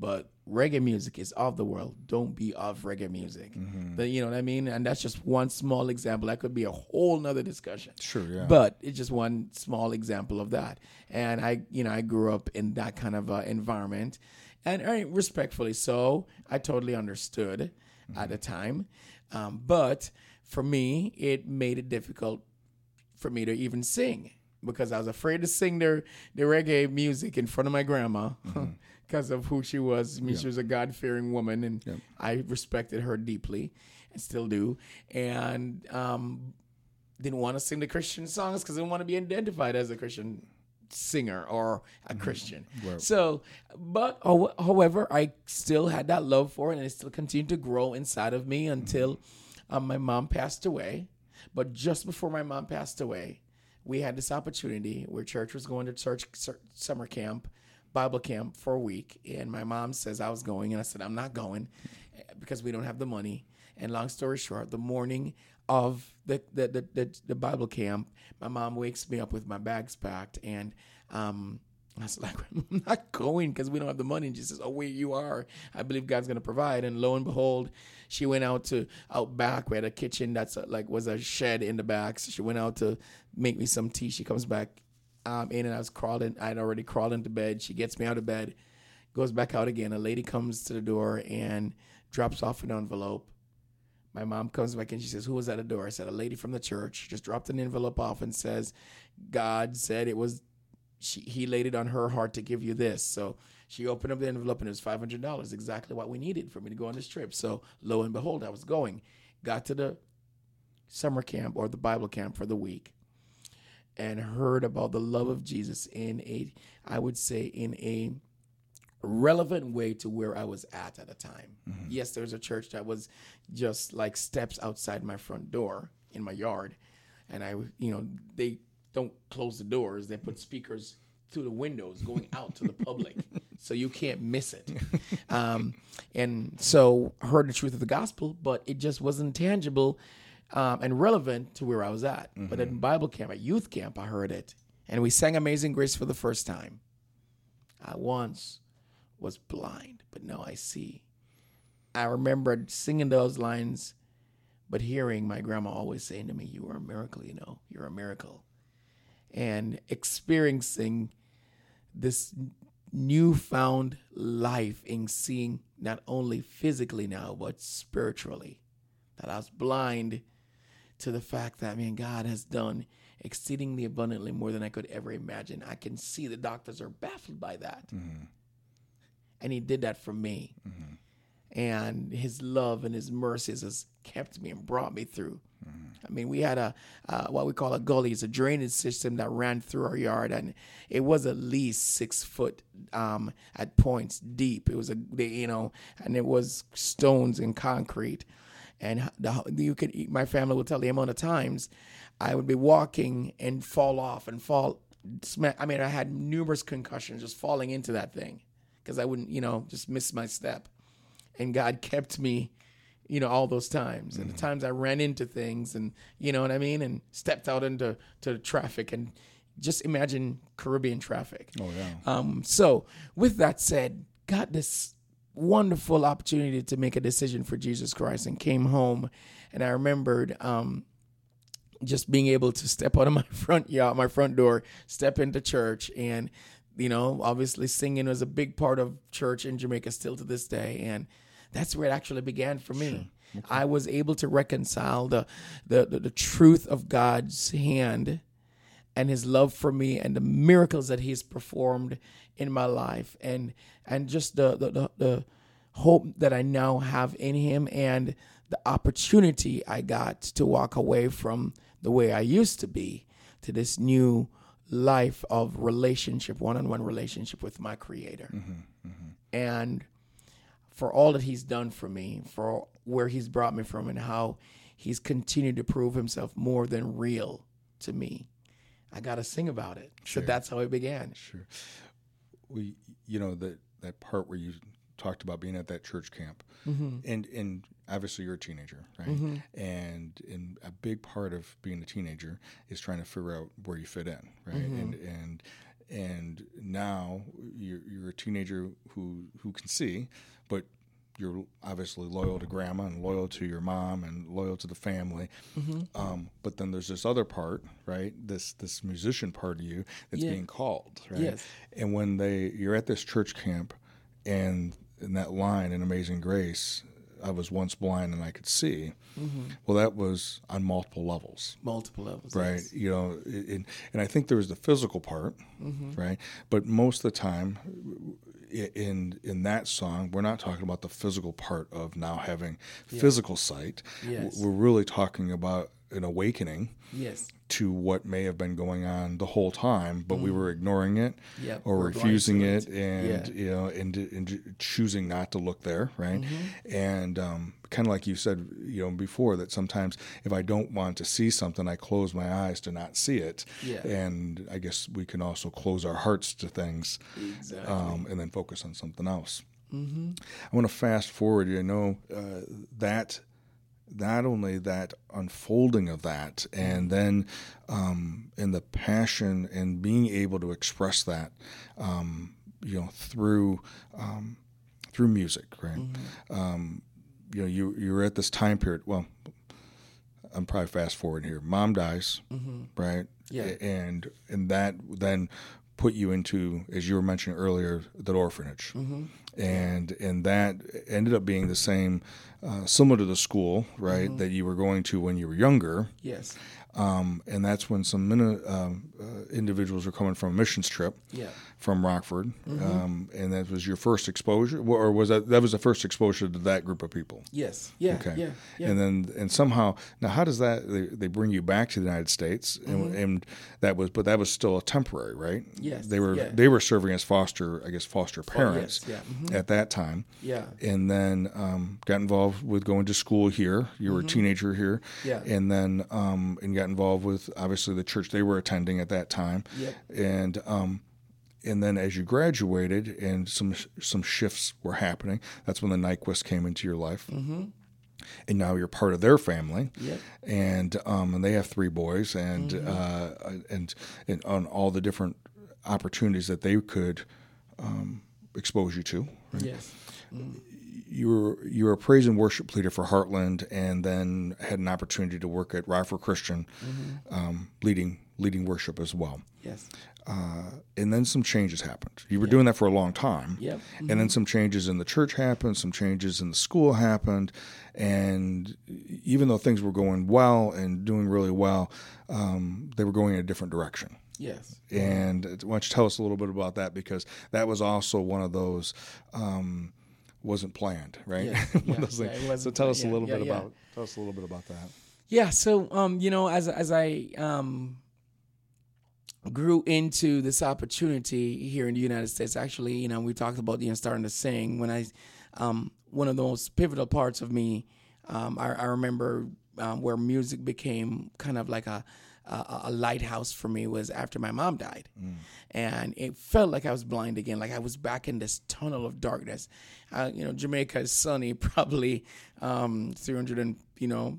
[SPEAKER 2] But reggae music is of the world. Don't be of reggae music. The- you know what I mean? And that's just one small example. That could be a whole nother discussion.
[SPEAKER 1] Sure, yeah.
[SPEAKER 2] But it's just one small example of that. And I, you know, I grew up in that kind of uh, environment, and uh, respectfully so, I totally understood at the time. Um, but for me, it made it difficult for me to even sing because I was afraid to sing the the reggae music in front of my grandma because of who she was. I mean, she was a God fearing woman, and I respected her deeply, and still do. And um, didn't want to sing the Christian songs because I didn't want to be identified as a Christian singer or a Christian. So, but how- however, I still had that love for it, and it still continued to grow inside of me until um, my mom passed away. But just before my mom passed away, we had this opportunity where church was going to church summer camp, Bible camp for a week, and my mom says I was going, and I said I'm not going because we don't have the money. And long story short, the morning of the the the, the, the Bible camp, my mom wakes me up with my bags packed, and um, I was like, I'm not going because we don't have the money. And she says, Oh, wait, you are. I believe God's going to provide. And lo and behold, she went out to out back. We had a kitchen that's uh like was a shed in the back. So she went out to make me some tea. She comes back um, in, and I was crawling. I'd already crawled into bed. She gets me out of bed, goes back out again. A lady comes to the door and drops off an envelope. My mom comes back and she says, Who was at the door? I said, A lady from the church just dropped an envelope off and says, God said it was she he laid it on her heart to give you this. So she opened up the envelope and it was five hundred dollars, exactly what we needed for me to go on this trip. So lo and behold, I was going. Got to the summer camp or the Bible camp for the week and heard about the love of Jesus in a I would say in a relevant way to where I was at at the time. Yes, there was a church that was just like steps outside my front door in my yard, and I, you know, they don't close the doors; they put speakers through the windows going out to the public, so you can't miss it. Um, and so heard the truth of the gospel, but it just wasn't tangible um, and relevant to where I was at. But at Bible camp, at youth camp, I heard it, and we sang "Amazing Grace" for the first time. I once was blind, but now I see. I remember singing those lines, but hearing my grandma always saying to me, You are a miracle, you know, you're a miracle. And experiencing this newfound life in seeing not only physically now, but spiritually. That I was blind to the fact that, man, God has done exceedingly abundantly more than I could ever imagine. I can see the doctors are baffled by that and he did that for me. And his love and his mercies has kept me and brought me through. I mean, we had a uh, what we call a gully. It's a drainage system that ran through our yard, and it was at least six foot um, at points deep. It was a you know, and it was stones and concrete. And the, you could, my family would tell the amount of times I would be walking and fall off and fall. I mean, I had numerous concussions just falling into that thing because I wouldn't, you know, just miss my step. and God kept me, you know, all those times and the times I ran into things and you know what I mean and stepped out into to the traffic and just imagine Caribbean traffic.
[SPEAKER 1] Oh yeah.
[SPEAKER 2] Um, so with that said, God, this wonderful opportunity to make a decision for Jesus Christ and came home and I remembered um, just being able to step out of my front yard, my front door, step into church and you know, obviously singing was a big part of church in Jamaica still to this day and that's where it actually began for me. Sure. Okay. I was able to reconcile the, the, the the truth of God's hand and his love for me and the miracles that he's performed in my life and and just the the, the, the hope that I now have in him and the opportunity I got to walk away from the way I used to be to this new life of relationship, one on one relationship with my creator. Mm-hmm, mm-hmm. And for all that he's done for me, for where he's brought me from, and how he's continued to prove himself more than real to me. I got to sing about it. Sure. So that's how it began.
[SPEAKER 1] Sure. We, you know, that that part where you talked about being at that church camp, mm-hmm. and and obviously you're a teenager, right? Mm-hmm. And and a big part of being a teenager is trying to figure out where you fit in, right? Mm-hmm. And and and now you're, you're a teenager who who can see, but you're obviously loyal to grandma and loyal to your mom and loyal to the family. Mm-hmm. Um, but then there's this other part, right? This this musician part of you that's yeah. being called, right?
[SPEAKER 2] Yes.
[SPEAKER 1] And when they you're at this church camp, and in that line in Amazing Grace, I was once blind and I could see. Mm-hmm. Well, that was on multiple levels.
[SPEAKER 2] Multiple levels,
[SPEAKER 1] right? Yes. You know, and and I think there was the physical part, mm-hmm. right? But most of the time, in in that song, we're not talking about the physical part of now having yeah. physical sight.
[SPEAKER 2] Yes.
[SPEAKER 1] We're really talking about an awakening.
[SPEAKER 2] Yes
[SPEAKER 1] to what may have been going on the whole time, but mm. we were ignoring it
[SPEAKER 2] yep.
[SPEAKER 1] or refusing it, and yeah. you know, and, and, choosing not to look there, right? Mm-hmm. And um, kind of like you said, you know, before that sometimes if I don't want to see something, I close my eyes to not see it.
[SPEAKER 2] Yeah.
[SPEAKER 1] And I guess we can also close our hearts to things,
[SPEAKER 2] exactly.
[SPEAKER 1] um, and then focus on something else.
[SPEAKER 2] Mm-hmm.
[SPEAKER 1] I want to fast forward. You know uh, that not only that unfolding of that, and then um, in the passion and being able to express that, um, you know, through um, through music, right? Mm-hmm. Um, you know, you you're at this time period. Well, I'm probably fast forward here. Mom dies, mm-hmm. right?
[SPEAKER 2] Yeah,
[SPEAKER 1] and and that then put you into, as you were mentioning earlier, that orphanage, mm-hmm. and and that ended up being the same, uh, similar to the school, right, mm-hmm. that you were going to when you were younger.
[SPEAKER 2] Yes.
[SPEAKER 1] Um, and that's when some um, uh, individuals were coming from a missions trip
[SPEAKER 2] yeah.
[SPEAKER 1] From Rockford, mm-hmm. um, and that was your first exposure, or was that that was the first exposure to that group of people?
[SPEAKER 2] Yes. Yeah.
[SPEAKER 1] Okay.
[SPEAKER 2] Yeah. yeah.
[SPEAKER 1] And then and somehow now how does that they, they bring you back to the United States, and, mm-hmm. and, that was but that was still a temporary, right?
[SPEAKER 2] Yes.
[SPEAKER 1] They were
[SPEAKER 2] yeah.
[SPEAKER 1] they were serving as foster, I guess, foster parents
[SPEAKER 2] oh, yes. yeah. mm-hmm.
[SPEAKER 1] at that time.
[SPEAKER 2] Yeah.
[SPEAKER 1] And then um, got involved with going to school here. You were a mm-hmm. teenager here.
[SPEAKER 2] Yeah.
[SPEAKER 1] And then um, and got involved with obviously the church they were attending at that time.
[SPEAKER 2] Yep.
[SPEAKER 1] And um, and then as you graduated and some some shifts were happening, that's when the Nyquist came into your life.
[SPEAKER 2] Mm-hmm.
[SPEAKER 1] And now you're part of their family,
[SPEAKER 2] yep.
[SPEAKER 1] and um, and they have three boys, and mm-hmm. uh, and and on all the different opportunities that they could um, expose you to.
[SPEAKER 2] Right? Yes.
[SPEAKER 1] Mm-hmm you were you were a praise and worship leader for Heartland, and then had an opportunity to work at Rockford Christian, mm-hmm. um, leading leading worship as well.
[SPEAKER 2] Yes.
[SPEAKER 1] Uh, and then some changes happened. You were yep. doing that for a long time.
[SPEAKER 2] Yep. Mm-hmm.
[SPEAKER 1] And then some changes in the church happened, some changes in the school happened, and even though things were going well and doing really well, um, they were going in a different direction.
[SPEAKER 2] Yes.
[SPEAKER 1] And why don't you tell us a little bit about that because that was also one of those. Um, wasn't planned, right?
[SPEAKER 2] Yeah, yeah, yeah,
[SPEAKER 1] so tell us a little bit about tell us a little bit about that.
[SPEAKER 2] Yeah, so um, you know, as as I um, grew into this opportunity here in the United States, actually, you know, we talked about you know starting to sing. When I, um, one of the most pivotal parts of me, um, I, I remember um, where music became kind of like a a, a lighthouse for me was after my mom died, and it felt like I was blind again, like I was back in this tunnel of darkness. Uh, you know, Jamaica is sunny, probably um, 300 and you know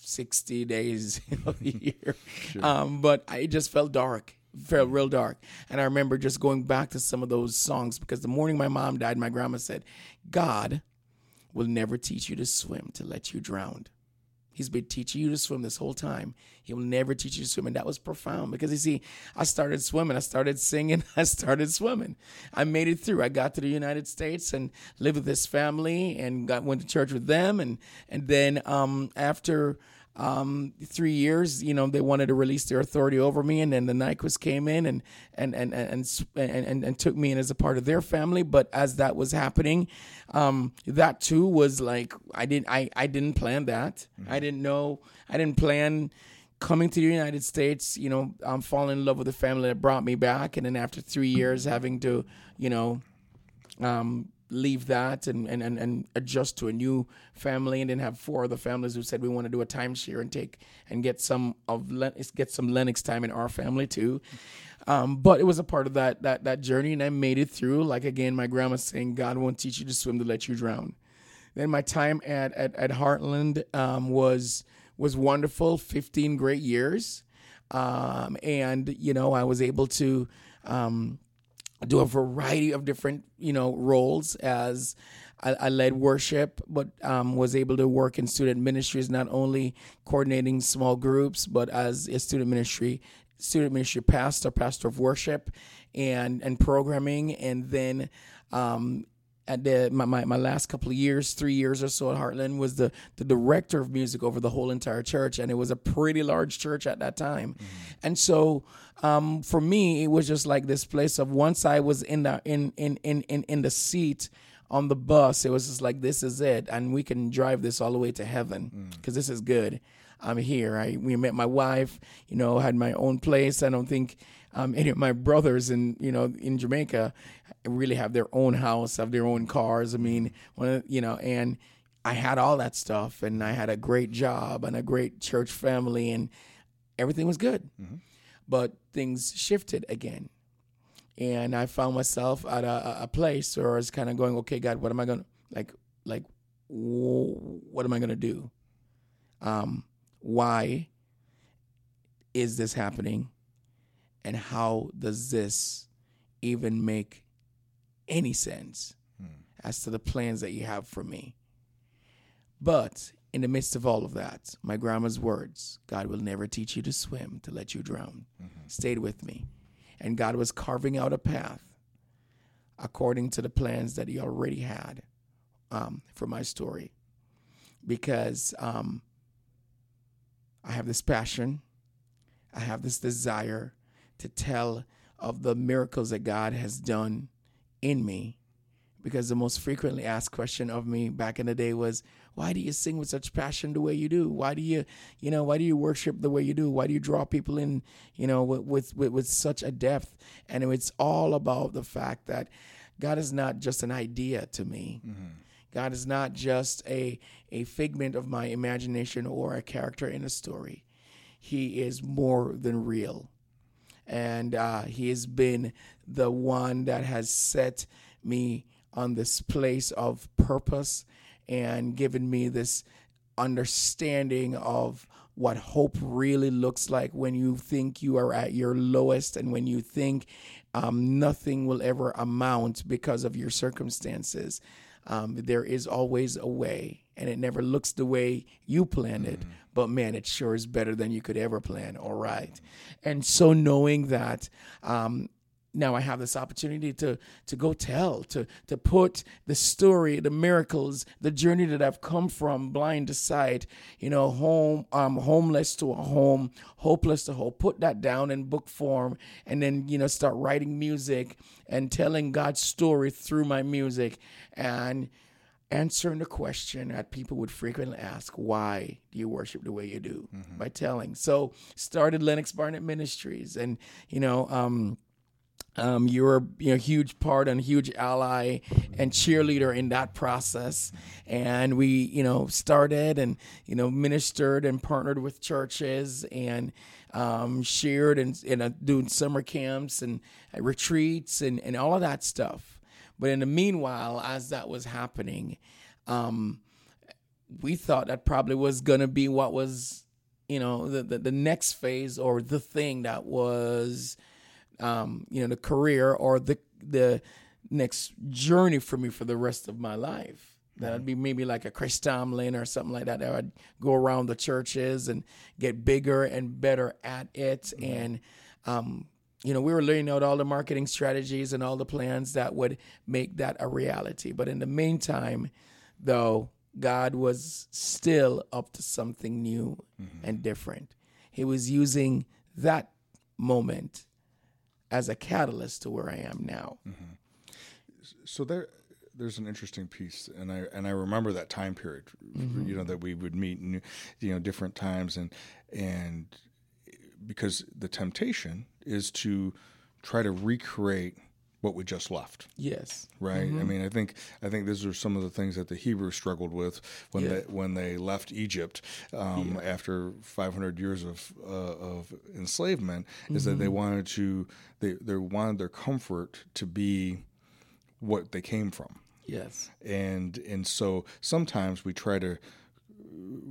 [SPEAKER 2] 60 days of the year, um, but I, it just felt dark. Felt real dark, and I remember just going back to some of those songs because the morning my mom died, my grandma said, "God will never teach you to swim to let you drown." He's been teaching you to swim this whole time. He will never teach you to swim. And that was profound because you see, I started swimming, I started singing, I started swimming. I made it through. I got to the United States and lived with this family and got went to church with them. And and then um, after um, three years, you know, they wanted to release their authority over me, and then the Nyquist came in and and and and and, and, and took me in as a part of their family. But as that was happening, um, that too was like I didn't I I didn't plan that. I didn't know. I didn't plan coming to the United States. You know, I'm falling in love with the family that brought me back, and then after three years, having to, you know. Um, leave that and, and, and, and adjust to a new family and then have four other families who said we want to do a timeshare and take and get some of Len- get some Lennox time in our family too. Um, but it was a part of that that that journey and I made it through. Like again, my grandma saying, God won't teach you to swim to let you drown. Then my time at at, at Heartland um, was was wonderful, 15 great years. Um, and you know, I was able to um, do a variety of different you know roles as I, I led worship, but um, was able to work in student ministries, not only coordinating small groups, but as a student ministry student ministry pastor, pastor of worship, and and programming, and then um, at the my, my, my last couple of years, three years or so at Heartland, was the the director of music over the whole entire church, and it was a pretty large church at that time, and so um, for me, it was just like this place of once I was in the in in in in, in the seat on the bus, it was just like this is it, and we can drive this all the way to heaven because this is good. I'm here. I we met my wife. You know, had my own place. I don't think um, any of my brothers in you know in Jamaica really have their own house, have their own cars. I mean, one of, you know, and I had all that stuff, and I had a great job and a great church family, and everything was good. But things shifted again, and I found myself at a, a place where I was kind of going, okay, God, what am I gonna like? Like, wh- what am I gonna do? Um, why is this happening and how does this even make any sense as to the plans that you have for me? But in the midst of all of that my grandma's words god will never teach you to swim to let you drown stayed with me. And god was carving out a path according to the plans that he already had um, for my story. Because um, I have this passion, I have this desire to tell of the miracles that God has done in me. Because the most frequently asked question of me back in the day was, why do you sing with such passion the way you do? Why do you, you know, why do you worship the way you do? Why do you draw people in, you know, with with, with, such a depth? And it's all about the fact that God is not just an idea to me. Mm-hmm. God is not just a, a figment of my imagination or a character in a story. He is more than real. And uh, He has been the one that has set me on this place of purpose and given me this understanding of what hope really looks like when you think you are at your lowest and when you think um, nothing will ever amount because of your circumstances. Um, there is always a way, and it never looks the way you planned it, but man, it sure is better than you could ever plan. All right. And so, knowing that, um, now I have this opportunity to to go tell, to to put the story, the miracles, the journey that I've come from, blind to sight, you know, home, um, homeless to a home, hopeless to hope. Put that down in book form, and then you know start writing music and telling God's story through my music, and answering the question that people would frequently ask why do you worship the way you do by telling so started lennox barnett ministries and you know um um, you were you know, a huge part and huge ally and cheerleader in that process. And we, you know, started and, you know, ministered and partnered with churches and um, shared and, and uh, doing summer camps and uh, retreats and, and all of that stuff. But in the meanwhile, as that was happening, um, we thought that probably was going to be what was, you know, the, the, the next phase or the thing that was – um, you know, the career or the the next journey for me for the rest of my life. That'd be maybe like a Chris Tomlin or something like that. That I'd go around the churches and get bigger and better at it. Mm-hmm. And, um, you know, we were laying out all the marketing strategies and all the plans that would make that a reality. But in the meantime, though, God was still up to something new mm-hmm. and different. He was using that moment as a catalyst to where I am now. Mm-hmm.
[SPEAKER 1] So there, there's an interesting piece, and I and I remember that time period. Mm-hmm. You know that we would meet, in, you know, different times, and and because the temptation is to try to recreate what we just left.
[SPEAKER 2] Yes.
[SPEAKER 1] Right. Mm-hmm. I mean, I think I think these are some of the things that the Hebrews struggled with when yeah. they when they left Egypt um, yeah. after 500 years of uh, of enslavement. Mm-hmm. Is that they mm-hmm. wanted to they they wanted their comfort to be what they came from.
[SPEAKER 2] Yes.
[SPEAKER 1] And and so sometimes we try to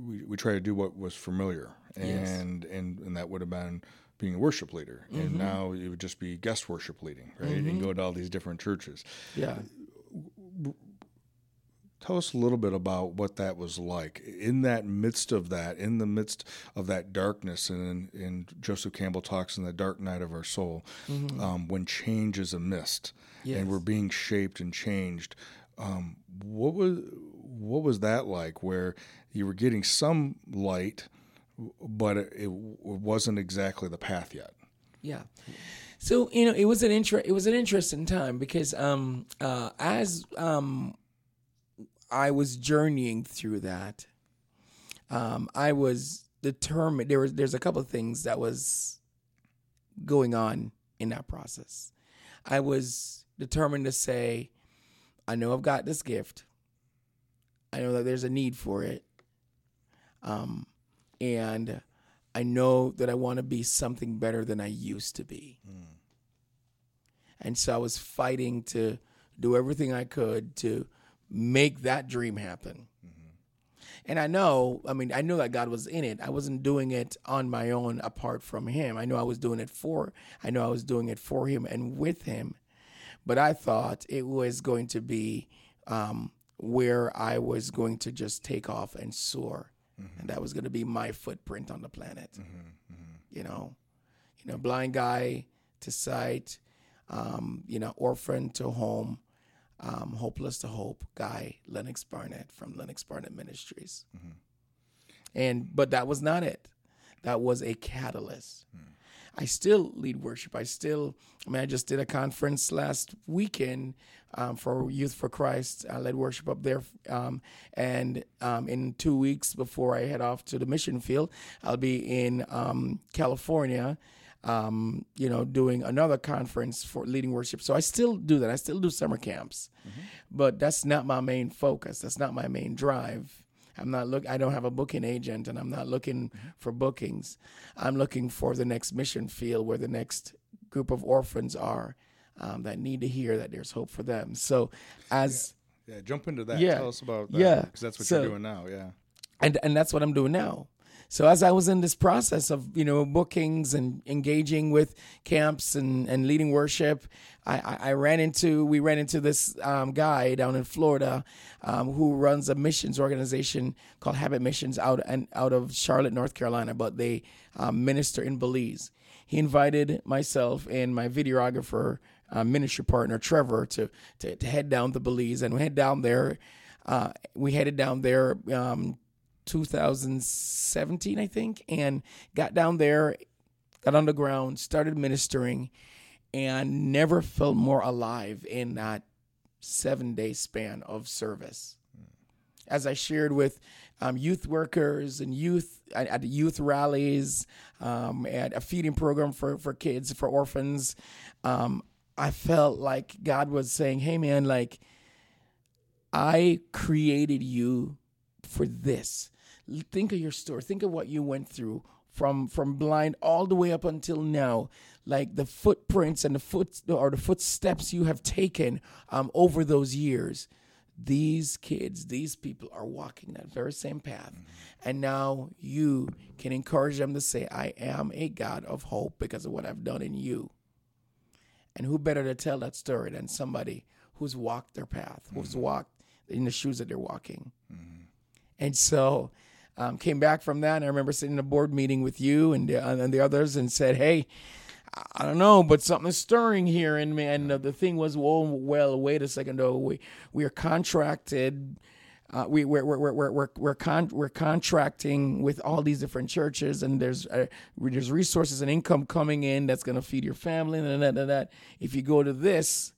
[SPEAKER 1] we, we try to do what was familiar and yes. and and that would have been being a worship leader, mm-hmm. and now it would just be guest worship leading, right? Mm-hmm. And go to all these different churches.
[SPEAKER 2] Yeah.
[SPEAKER 1] Tell us a little bit about what that was like in that midst of that, in the midst of that darkness, and, and Joseph Campbell talks in the dark night of our soul, mm-hmm. um, when change is a mist, yes. and we're being shaped and changed. Um, what was what was that like? Where you were getting some light, but it, it wasn't exactly the path yet.
[SPEAKER 2] Yeah. So you know, it was an inter- it was an interesting time because um, uh, as um, I was journeying through that, um, I was determined. There was there's a couple of things that was going on in that process. I was determined to say, I know I've got this gift. I know that there's a need for it. Um, and I know that I want to be something better than I used to be. Mm. And so I was fighting to do everything I could to make that dream happen. Mm-hmm. And I know, I mean, I knew that God was in it. I wasn't doing it on my own apart from Him. I know I was doing it for, I know I was doing it for Him and with Him. But I thought it was going to be um, where I was going to just take off and soar mm-hmm. and that was going to be my footprint on the planet. Mm-hmm. Mm-hmm. You know, you know, blind guy to sight, um, you know, orphan to home, um, hopeless to hope guy, Lennox Barnett from Lennox Barnett Ministries. Mm-hmm. And but that was not it. That was a catalyst. Mm. I still lead worship. I still, I mean, I just did a conference last weekend um, for Youth for Christ. I led worship up there. Um, and um, in two weeks before I head off to the mission field, I'll be in um, California. Um, you know, doing another conference for leading worship. So I still do that. I still do summer camps, mm-hmm. but that's not my main focus. That's not my main drive. I'm not look. I don't have a booking agent, and I'm not looking mm-hmm. for bookings. I'm looking for the next mission field where the next group of orphans are um, that need to hear that there's hope for them. So, as
[SPEAKER 1] yeah, yeah jump into that. Yeah, Tell us about that. Yeah, because that's what so, you're doing now. Yeah,
[SPEAKER 2] and and that's what I'm doing now. So as I was in this process of you know bookings and engaging with camps and, and leading worship, I, I, I ran into we ran into this um, guy down in Florida um, who runs a missions organization called Habit Missions out and out of Charlotte, North Carolina, but they um, minister in Belize. He invited myself and my videographer, uh, ministry partner Trevor, to, to, to head down to Belize, and we head down there. Uh, we headed down there um, 2017, I think, and got down there, got on the ground, started ministering, and never felt more alive in that seven day span of service. As I shared with um, youth workers and youth at, youth rallies, um, at a feeding program for, for kids, for orphans, um, I felt like God was saying, "Hey, man, like I created you for this. Think of your story. Think of what you went through." From from blind all the way up until now, like the footprints and the foot or the footsteps you have taken um, over those years, these kids, these people are walking that very same path. Mm-hmm. And now you can encourage them to say, I am a God of hope because of what I've done in you. And who better to tell that story than somebody who's walked their path, mm-hmm. who's walked in the shoes that they're walking. Mm-hmm. And so um, came back from that. And I remember sitting in a board meeting with you and, uh, and the others and said, hey, I don't know, but something's stirring here in me. And the thing was, well, well, wait a second, though. We we are contracted. Uh, we we're we're we're we're we're, con- we're contracting with all these different churches, and there's uh, there's resources and income coming in that's going to feed your family, and that, that. If you go to this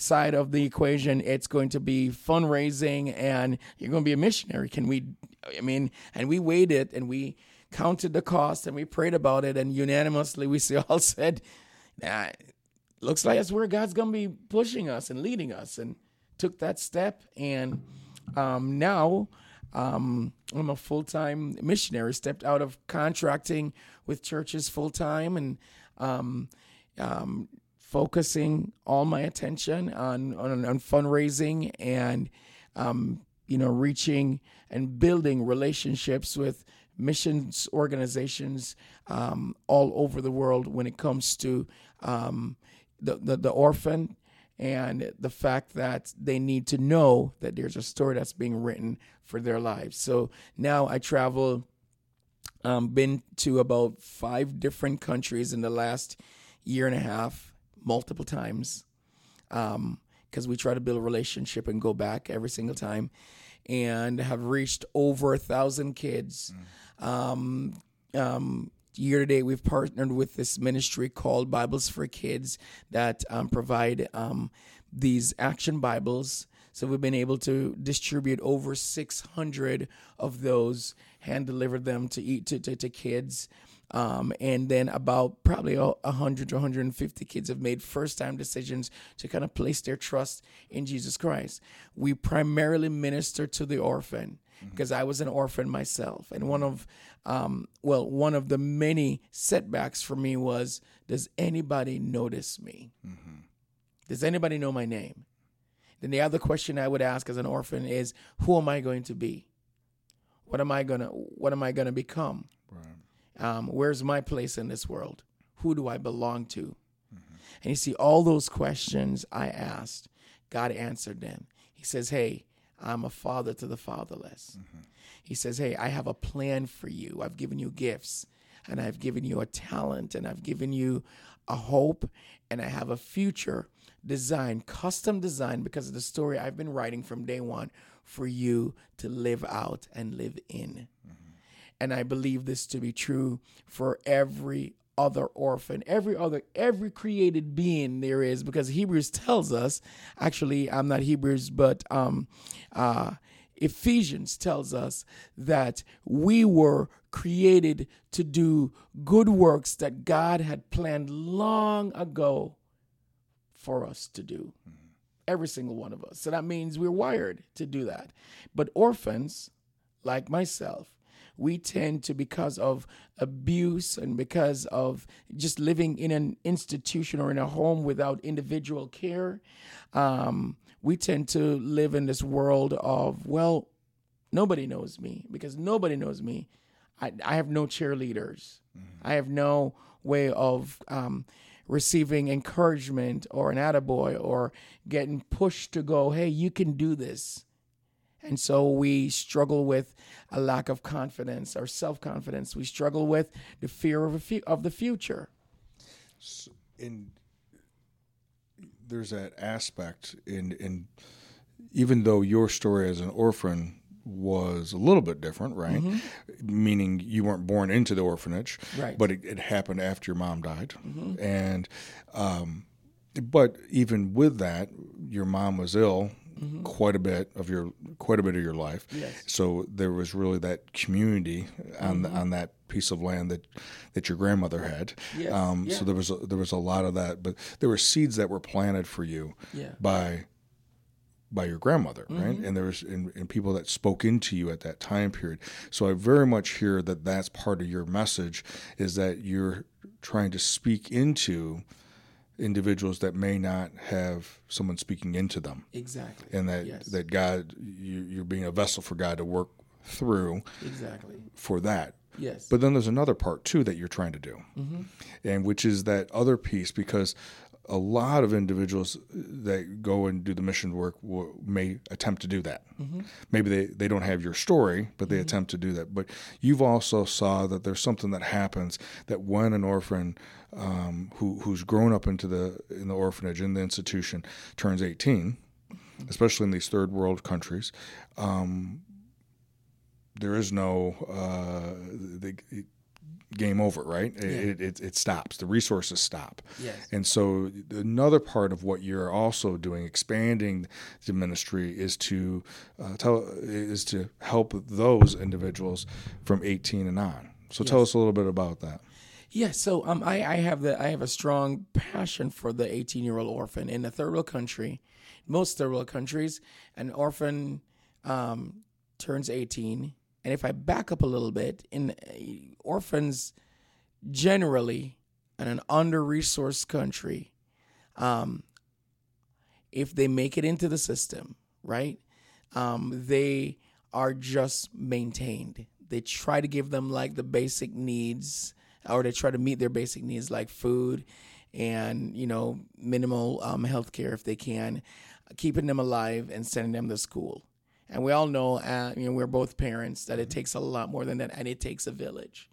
[SPEAKER 2] side of the equation, it's going to be fundraising, and you're going to be a missionary. Can we? I mean, and we weighed it, and we counted the cost and we prayed about it, and unanimously we all said, nah, looks like that's where God's going to be pushing us and leading us, and took that step. And um, now um, I'm a full time missionary, stepped out of contracting with churches full time and um, um, focusing all my attention on, on, on fundraising and um, you know reaching and building relationships with missions organizations um, all over the world when it comes to um, the, the, the orphan and the fact that they need to know that there's a story that's being written for their lives. So now I travel, um, been to about five different countries in the last year and a half, multiple times, because um, we try to build a relationship and go back every single time and have reached over a thousand kids. Mm. Um, um, year to date, we've partnered with this ministry called Bibles for Kids that um, provide um, these action Bibles. So we've been able to distribute over 600 of those, hand deliver them to eat to, to, to kids. Um, and then about probably 100 to 150 kids have made first time decisions to kind of place their trust in Jesus Christ. We primarily minister to the orphan because mm-hmm. I was an orphan myself. And one of, um, well, one of the many setbacks for me was does anybody notice me? Mm-hmm. Does anybody know my name? Then the other question I would ask as an orphan is who am I going to be? What am I gonna what am I gonna become? Right. Um, where's my place in this world? Who do I belong to? Mm-hmm. And you see, all those questions I asked, God answered them. He says, Hey, I'm a father to the fatherless. Mm-hmm. He says, Hey, I have a plan for you. I've given you gifts, and I've given you a talent, and I've given you a hope, and I have a future design, custom design, because of the story I've been writing from day one for you to live out and live in. Mm-hmm. And I believe this to be true for every other orphan, every other, every created being there is, because Hebrews tells us, actually, I'm not Hebrews, but um, uh, Ephesians tells us that we were created to do good works that God had planned long ago for us to do. Mm-hmm. Every single one of us. So that means we're wired to do that. But orphans, like myself, we tend to, because of abuse and because of just living in an institution or in a home without individual care, um, we tend to live in this world of, well, nobody knows me because nobody knows me. I, I have no cheerleaders. Mm-hmm. I have no way of um, receiving encouragement or an attaboy or getting pushed to go, hey, you can do this. And so we struggle with a lack of confidence or self confidence. We struggle with the fear of, fu- of the future.
[SPEAKER 1] So in, there's that aspect in, in even though your story as an orphan was a little bit different, right? Mm-hmm. Meaning you weren't born into the orphanage,
[SPEAKER 2] right?
[SPEAKER 1] But it, it happened after your mom died, mm-hmm. and um, but even with that, your mom was ill quite a bit of your quite a bit of your life.
[SPEAKER 2] Yes.
[SPEAKER 1] So there was really that community on
[SPEAKER 2] Mm-hmm.
[SPEAKER 1] on that piece of land that that your grandmother had.
[SPEAKER 2] Yes,
[SPEAKER 1] Um,
[SPEAKER 2] yeah.
[SPEAKER 1] So there was a, there was a lot of that, but there were seeds that were planted for you
[SPEAKER 2] Yeah.
[SPEAKER 1] by by your grandmother,
[SPEAKER 2] Mm-hmm.
[SPEAKER 1] right? And there was and, and people that spoke into you at that time period. So I very much hear that that's part of your message is that you're trying to speak into individuals that may not have someone speaking into them,
[SPEAKER 2] Exactly.
[SPEAKER 1] and that
[SPEAKER 2] yes.
[SPEAKER 1] that God you, you're being a vessel for God to work through
[SPEAKER 2] exactly.
[SPEAKER 1] for that.
[SPEAKER 2] Yes.
[SPEAKER 1] But then there's another part too that you're trying to do,
[SPEAKER 2] Mm-hmm.
[SPEAKER 1] and which is that other piece because a lot of individuals that go and do the mission work will, may attempt to do that.
[SPEAKER 2] Mm-hmm.
[SPEAKER 1] Maybe they, they don't have your story, but they attempt to do that. But you've also saw that there's something that happens that when an orphan um, who who's grown up into the in the orphanage in the institution turns 18, especially in these third world countries, um, there is no uh, the, it- game over, right? It, it, it stops. The resources stop.
[SPEAKER 2] Yes.
[SPEAKER 1] And so another part of what you're also doing, expanding the ministry, is to uh, tell is to help those individuals from 18 and on. So tell us a little bit about that.
[SPEAKER 2] Yeah, so um, I, I have the I have a strong passion for the 18 year old orphan in a third world country. Most third world countries, an orphan um, turns 18, and if I back up a little bit, in uh, orphans generally in an under resourced country, um, if they make it into the system, right, um, they are just maintained. They try to give them like the basic needs, or they try to meet their basic needs like food and you know minimal um, health care if they can, keeping them alive and sending them to school. And we all know, uh, you know, we're both parents that it takes a lot more than that, and it takes a village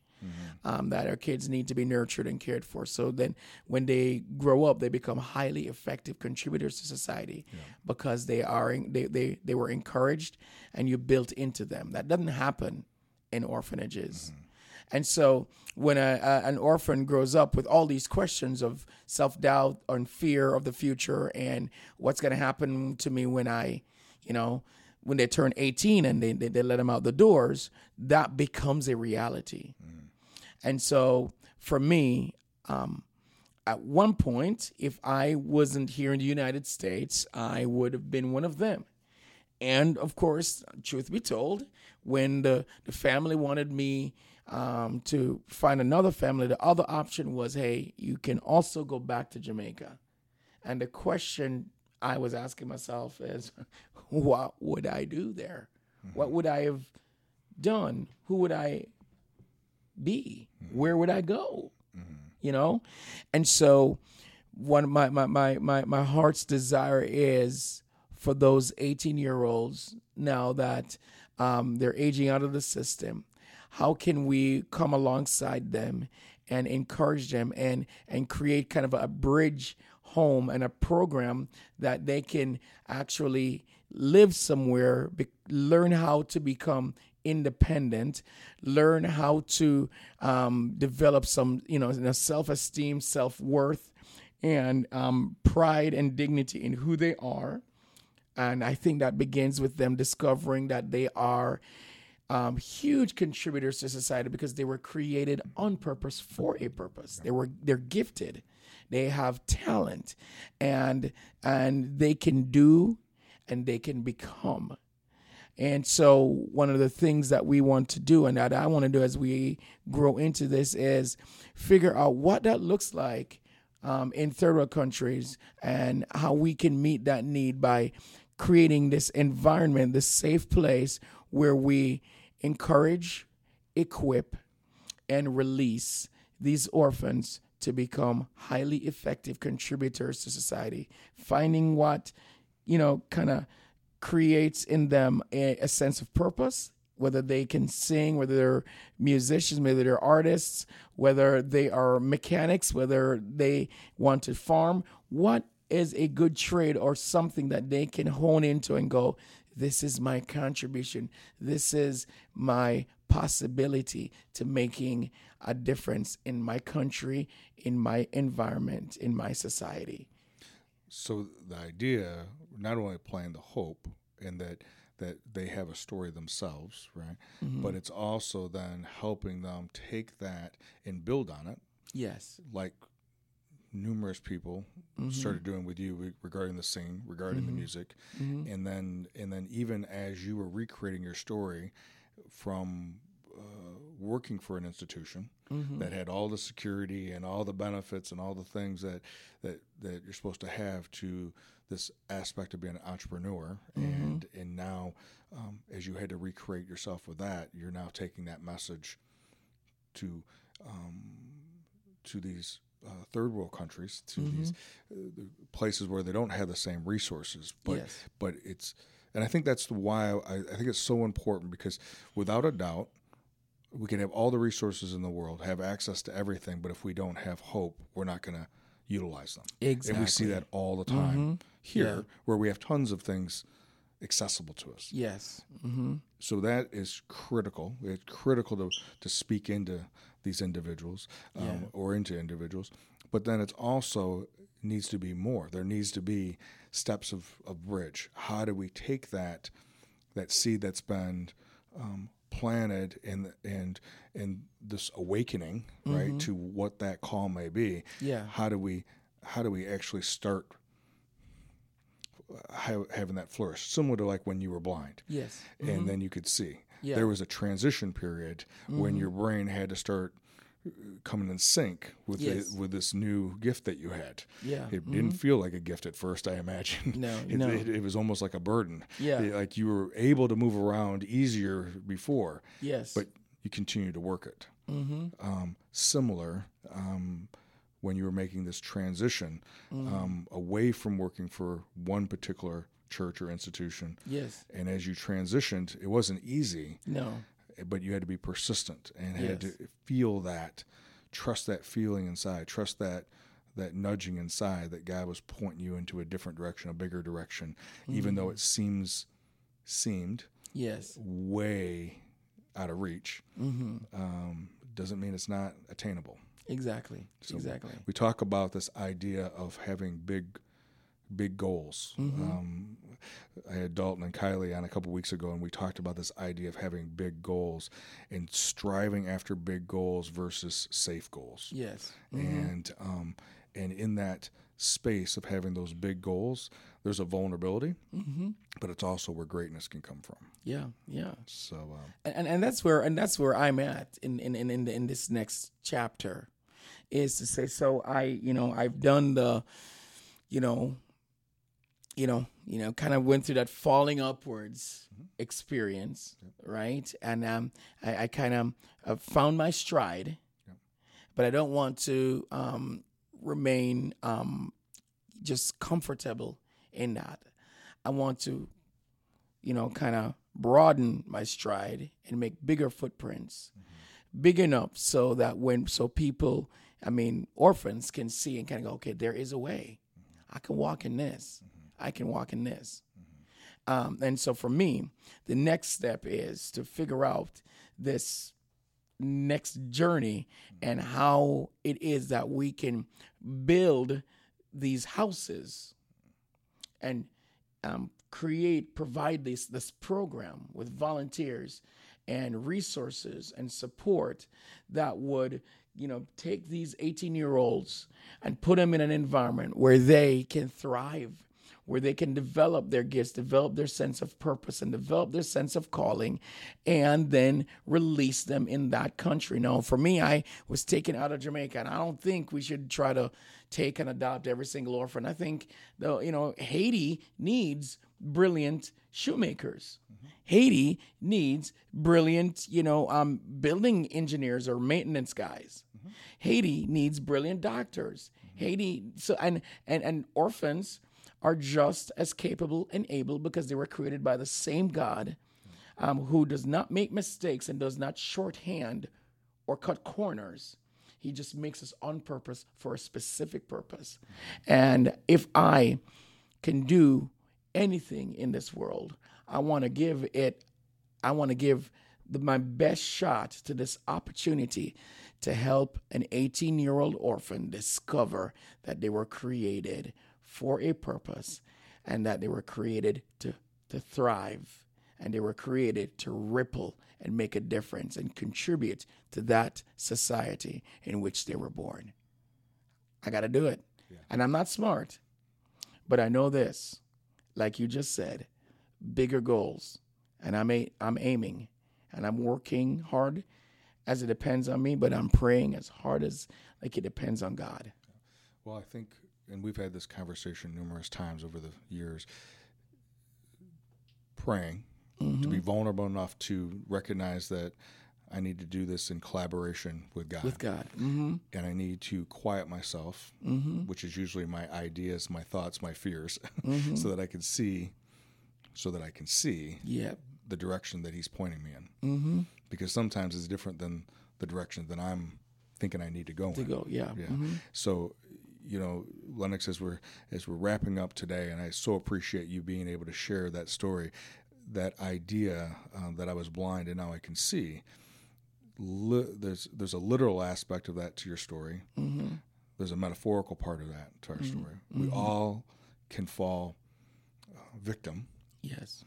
[SPEAKER 2] um, that our kids need to be nurtured and cared for. So then, when they grow up, they become highly effective contributors to society because they are they, they they were encouraged and you built into them. That doesn't happen in orphanages. And so, when a, a, an orphan grows up with all these questions of self doubt and fear of the future and what's going to happen to me when I, you know, when they turn 18 and they, they, they let them out the doors, that becomes a reality. And so for me, um, at one point, if I wasn't here in the United States, I would have been one of them. And of course, truth be told, when the, the family wanted me um, to find another family, the other option was hey, you can also go back to Jamaica. And the question I was asking myself is, what would I do there? What would I have done? Who would I be? Where would I go? You know? And so one my, my, my, my, my heart's desire is for those 18 year olds now that um, they're aging out of the system, how can we come alongside them and encourage them and and create kind of a bridge home and a program that they can actually live somewhere, be, learn how to become independent, learn how to um, develop some, you know, self esteem, self worth, and um, pride and dignity in who they are. And I think that begins with them discovering that they are um, huge contributors to society because they were created on purpose for a purpose. They were they're gifted, they have talent, and and they can do and they can become. And so, one of the things that we want to do, and that I want to do as we grow into this, is figure out what that looks like um, in third world countries and how we can meet that need by creating this environment, this safe place where we encourage, equip, and release these orphans to become highly effective contributors to society, finding what, you know, kind of creates in them a, a, sense of purpose, whether they can sing, whether they're musicians, whether they're artists, whether they are mechanics, whether they want to farm. What is a good trade or something that they can hone into and go, this is my contribution. This is my possibility to making a difference in my country, in my environment, in my society.
[SPEAKER 1] so the idea, not only playing the hope, in that that they have a story themselves, right?
[SPEAKER 2] Mm-hmm.
[SPEAKER 1] But it's also then helping them take that and build on it,
[SPEAKER 2] Yes.
[SPEAKER 1] like numerous people
[SPEAKER 2] Mm-hmm.
[SPEAKER 1] started doing with you regarding the singing, regarding the music,
[SPEAKER 2] Mm-hmm.
[SPEAKER 1] and then and then even as you were recreating your story from uh, working for an institution
[SPEAKER 2] Mm-hmm.
[SPEAKER 1] that had all the security and all the benefits and all the things that that that you're supposed to have to this aspect of being an entrepreneur
[SPEAKER 2] Mm-hmm.
[SPEAKER 1] and and now um, as you had to recreate yourself with that you're now taking that message to um, to these uh, third world countries to
[SPEAKER 2] Mm-hmm.
[SPEAKER 1] these uh, places where they don't have the same resources but
[SPEAKER 2] Yes.
[SPEAKER 1] but it's and I think that's why I, I think it's so important because without a doubt we can have all the resources in the world have access to everything but if we don't have hope we're not going to utilize them Exactly. and we see
[SPEAKER 2] Mm-hmm.
[SPEAKER 1] that all the time here
[SPEAKER 2] Yeah.
[SPEAKER 1] where we have tons of things accessible to us
[SPEAKER 2] Yes. Mm-hmm.
[SPEAKER 1] so that is critical. It's critical to, to speak into these individuals um,
[SPEAKER 2] Yeah.
[SPEAKER 1] or into individuals. But then it's also needs to be more. There needs to be steps of, of bridge. How do we take that that seed that's been um, planted in and in this awakening, right, to what that call may be?
[SPEAKER 2] Yeah.
[SPEAKER 1] How do we how do we actually start ha- having that flourish, similar to like when you were blind?
[SPEAKER 2] Yes.
[SPEAKER 1] and then you could see.
[SPEAKER 2] Yeah.
[SPEAKER 1] There was a transition period when your brain had to start uh, coming in sync with
[SPEAKER 2] Yes.
[SPEAKER 1] the, with this new gift that you had.
[SPEAKER 2] Yeah.
[SPEAKER 1] It didn't feel like a gift at first, I imagine.
[SPEAKER 2] No,
[SPEAKER 1] it,
[SPEAKER 2] no.
[SPEAKER 1] It, it was almost like a burden.
[SPEAKER 2] Yeah.
[SPEAKER 1] It- like you were able to move around easier before.
[SPEAKER 2] Yes.
[SPEAKER 1] But you continue to work it. Mm-hmm. Um, similar um, when you were making this transition
[SPEAKER 2] Mm-hmm.
[SPEAKER 1] um, away from working for one particular church or institution.
[SPEAKER 2] Yes.
[SPEAKER 1] And as you transitioned, it wasn't easy,
[SPEAKER 2] No.
[SPEAKER 1] but you had to be persistent and had to feel that, trust that feeling inside, trust that that nudging inside that God was pointing you into a different direction, a bigger direction, even though it seems seemed
[SPEAKER 2] Yes.
[SPEAKER 1] way out of reach. Um, doesn't mean it's not attainable.
[SPEAKER 2] Exactly. exactly.
[SPEAKER 1] We talk about this idea of having big, big goals. Um, I had Dalton and Kylie on a couple weeks ago, and we talked about this idea of having big goals and striving after big goals versus safe goals.
[SPEAKER 2] Yes.
[SPEAKER 1] And um, and in that space of having those big goals, there's a vulnerability, but it's also where greatness can come from.
[SPEAKER 2] Yeah. Yeah.
[SPEAKER 1] So um,
[SPEAKER 2] and and that's where and that's where I'm at in in in in, the, in this next chapter, is to say so I you know I've done the, you know, you know you know kind of went through that falling upwards experience right? And um I, I kind of uh, found my stride, but I don't want to um remain um just comfortable in that. I want to you know, kind of broaden my stride and make bigger footprints, big enough so that when so people, I mean, orphans can see and kind of go, okay, there is a way. I can walk in this. I can walk in this. Um, and so for me, the next step is to figure out this next journey and how it is that we can build these houses and um, create, provide this this program with volunteers and resources and support that would, you know, take these 18 year olds and put them in an environment where they can thrive, where they can develop their gifts, develop their sense of purpose, and develop their sense of calling, and then release them in that country. Now, for me, I was taken out of Jamaica, and I don't think we should try to take and adopt every single orphan. I think, though, you know, Haiti needs brilliant shoemakers. Haiti needs brilliant, you know, um, building engineers or maintenance guys. Haiti needs brilliant doctors. Mm-hmm. Haiti, so and and and orphans are just as capable and able because they were created by the same God, mm-hmm. um, who does not make mistakes and does not shorthand or cut corners. He just makes us on purpose for a specific purpose. Mm-hmm. And if I can do anything in this world, I want to give it, I want to give the, my best shot to this opportunity to help an 18 year old orphan discover that they were created for a purpose and that they were created to, to thrive and they were created to ripple and make a difference and contribute to that society in which they were born. I got to do it. Yeah. And I'm not smart, but I know this, like you just said, bigger goals. And I'm, a, I'm aiming and I'm working hard as it depends on me, but I'm praying as hard as like it depends on God.
[SPEAKER 1] Well, I think, and we've had this conversation numerous times over the years, praying mm-hmm. to be vulnerable enough to recognize that I need to do this in collaboration with God.
[SPEAKER 2] With God. Mm-hmm.
[SPEAKER 1] And I need to quiet myself, mm-hmm. which is usually my ideas, my thoughts, my fears, mm-hmm. so that I can see, so that I can see
[SPEAKER 2] yep.
[SPEAKER 1] the direction that He's pointing me in. Because sometimes it's different than the direction that I'm thinking I need to go in.
[SPEAKER 2] to
[SPEAKER 1] in.
[SPEAKER 2] go, yeah.
[SPEAKER 1] Yeah. Mm-hmm. So, you know, Lennox, as we're as we're wrapping up today, and I so appreciate you being able to share that story, that idea um, that I was blind and now I can see li- there's there's a literal aspect of that to your story. Mm-hmm. There's a metaphorical part of that to our mm-hmm. story. We mm-hmm. all can fall uh, victim.
[SPEAKER 2] Yes.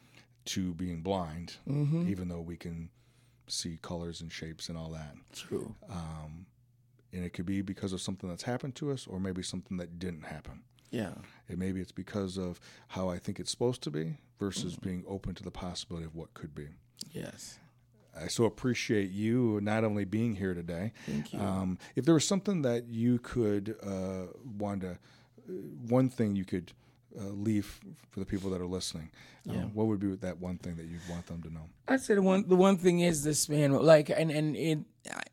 [SPEAKER 1] To being blind, mm-hmm. even though we can see colors and shapes and all that.
[SPEAKER 2] True. Um,
[SPEAKER 1] and it could be because of something that's happened to us, or maybe something that didn't happen.
[SPEAKER 2] Yeah.
[SPEAKER 1] And maybe it's because of how I think it's supposed to be versus mm-hmm. being open to the possibility of what could be.
[SPEAKER 2] Yes.
[SPEAKER 1] I so appreciate you not only being here today.
[SPEAKER 2] Thank you.
[SPEAKER 1] Um, if there was something that you could uh, want to, uh, one thing you could uh, leave for the people that are listening, um, yeah. what would be that one thing that you'd want them to know?
[SPEAKER 2] I'd say the one the one thing is this man, like, and and it.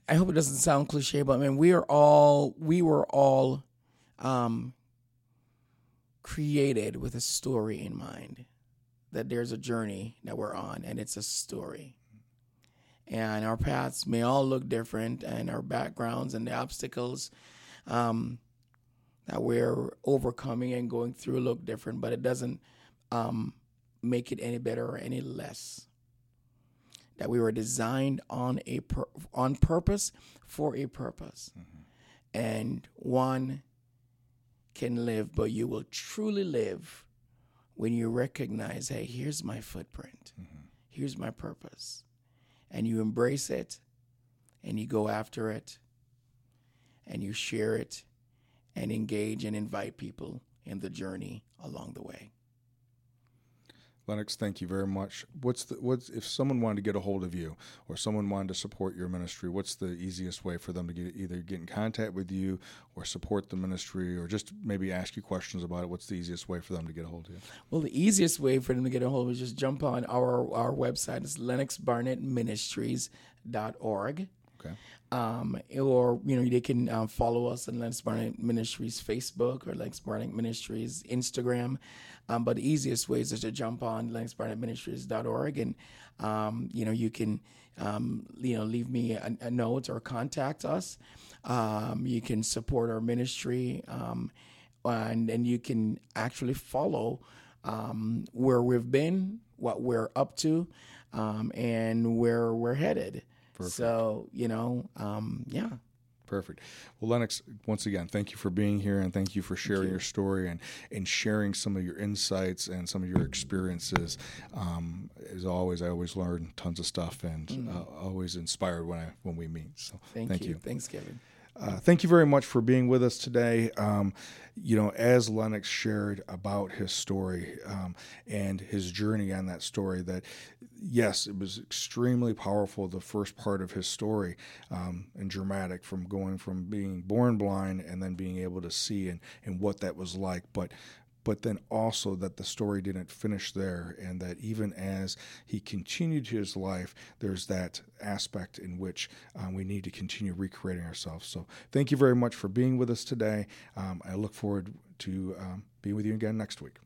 [SPEAKER 2] I hope it doesn't sound cliche, but man, we are all we were all um, created with a story in mind. That there's a journey that we're on, and it's a story and our paths may all look different, and our backgrounds and the obstacles um, that we're overcoming and going through look different, but it doesn't um, make it any better or any less. That we were designed on a pur- on purpose for a purpose, mm-hmm. and one can live, but you will truly live when you recognize, hey, here's my footprint, mm-hmm. here's my purpose and you embrace it and you go after it and you share it and engage and invite people in the journey along the way.
[SPEAKER 1] Lennox, thank you very much. What's the what's if someone wanted to get a hold of you or someone wanted to support your ministry, what's the easiest way for them to get either get in contact with you or support the ministry or just maybe ask you questions about it? What's the easiest way for them to get a hold of you?
[SPEAKER 2] Well, the easiest way for them to get a hold of is just jump on our our website. It's lennoxbarnettministries.org.
[SPEAKER 1] Okay.
[SPEAKER 2] Um, or you know they can um, follow us on Lennox Barnett Ministries Facebook or Lennox Barnett Ministries Instagram. Um, but the easiest way is to jump on lennoxbarnettministries.org and um, you know you can um, you know leave me a, a note or contact us. Um, you can support our ministry and and you can actually follow where we've been, what we're up to, and where we're headed. Perfect. So, you know, um, yeah.
[SPEAKER 1] Perfect. Well, Lennox, once again, thank you for being here and thank you for sharing you. your story and, and sharing some of your insights and some of your experiences. Um, as always, I always learn tons of stuff and mm. uh, always inspired when I when we meet. So
[SPEAKER 2] thank,
[SPEAKER 1] thank you.
[SPEAKER 2] you. Thanks, Kevin.
[SPEAKER 1] Uh, thank you very much for being with us today. Um, you know, as Lennox shared about his story um, and his journey on that story, that yes, it was extremely powerful. The first part of his story um, and dramatic, from going from being born blind and then being able to see and and what that was like. But but then also that the story didn't finish there, and that even as he continued his life, there's that aspect in which um, we need to continue recreating ourselves. So, thank you very much for being with us today. Um, I look forward to um, being with you again next week.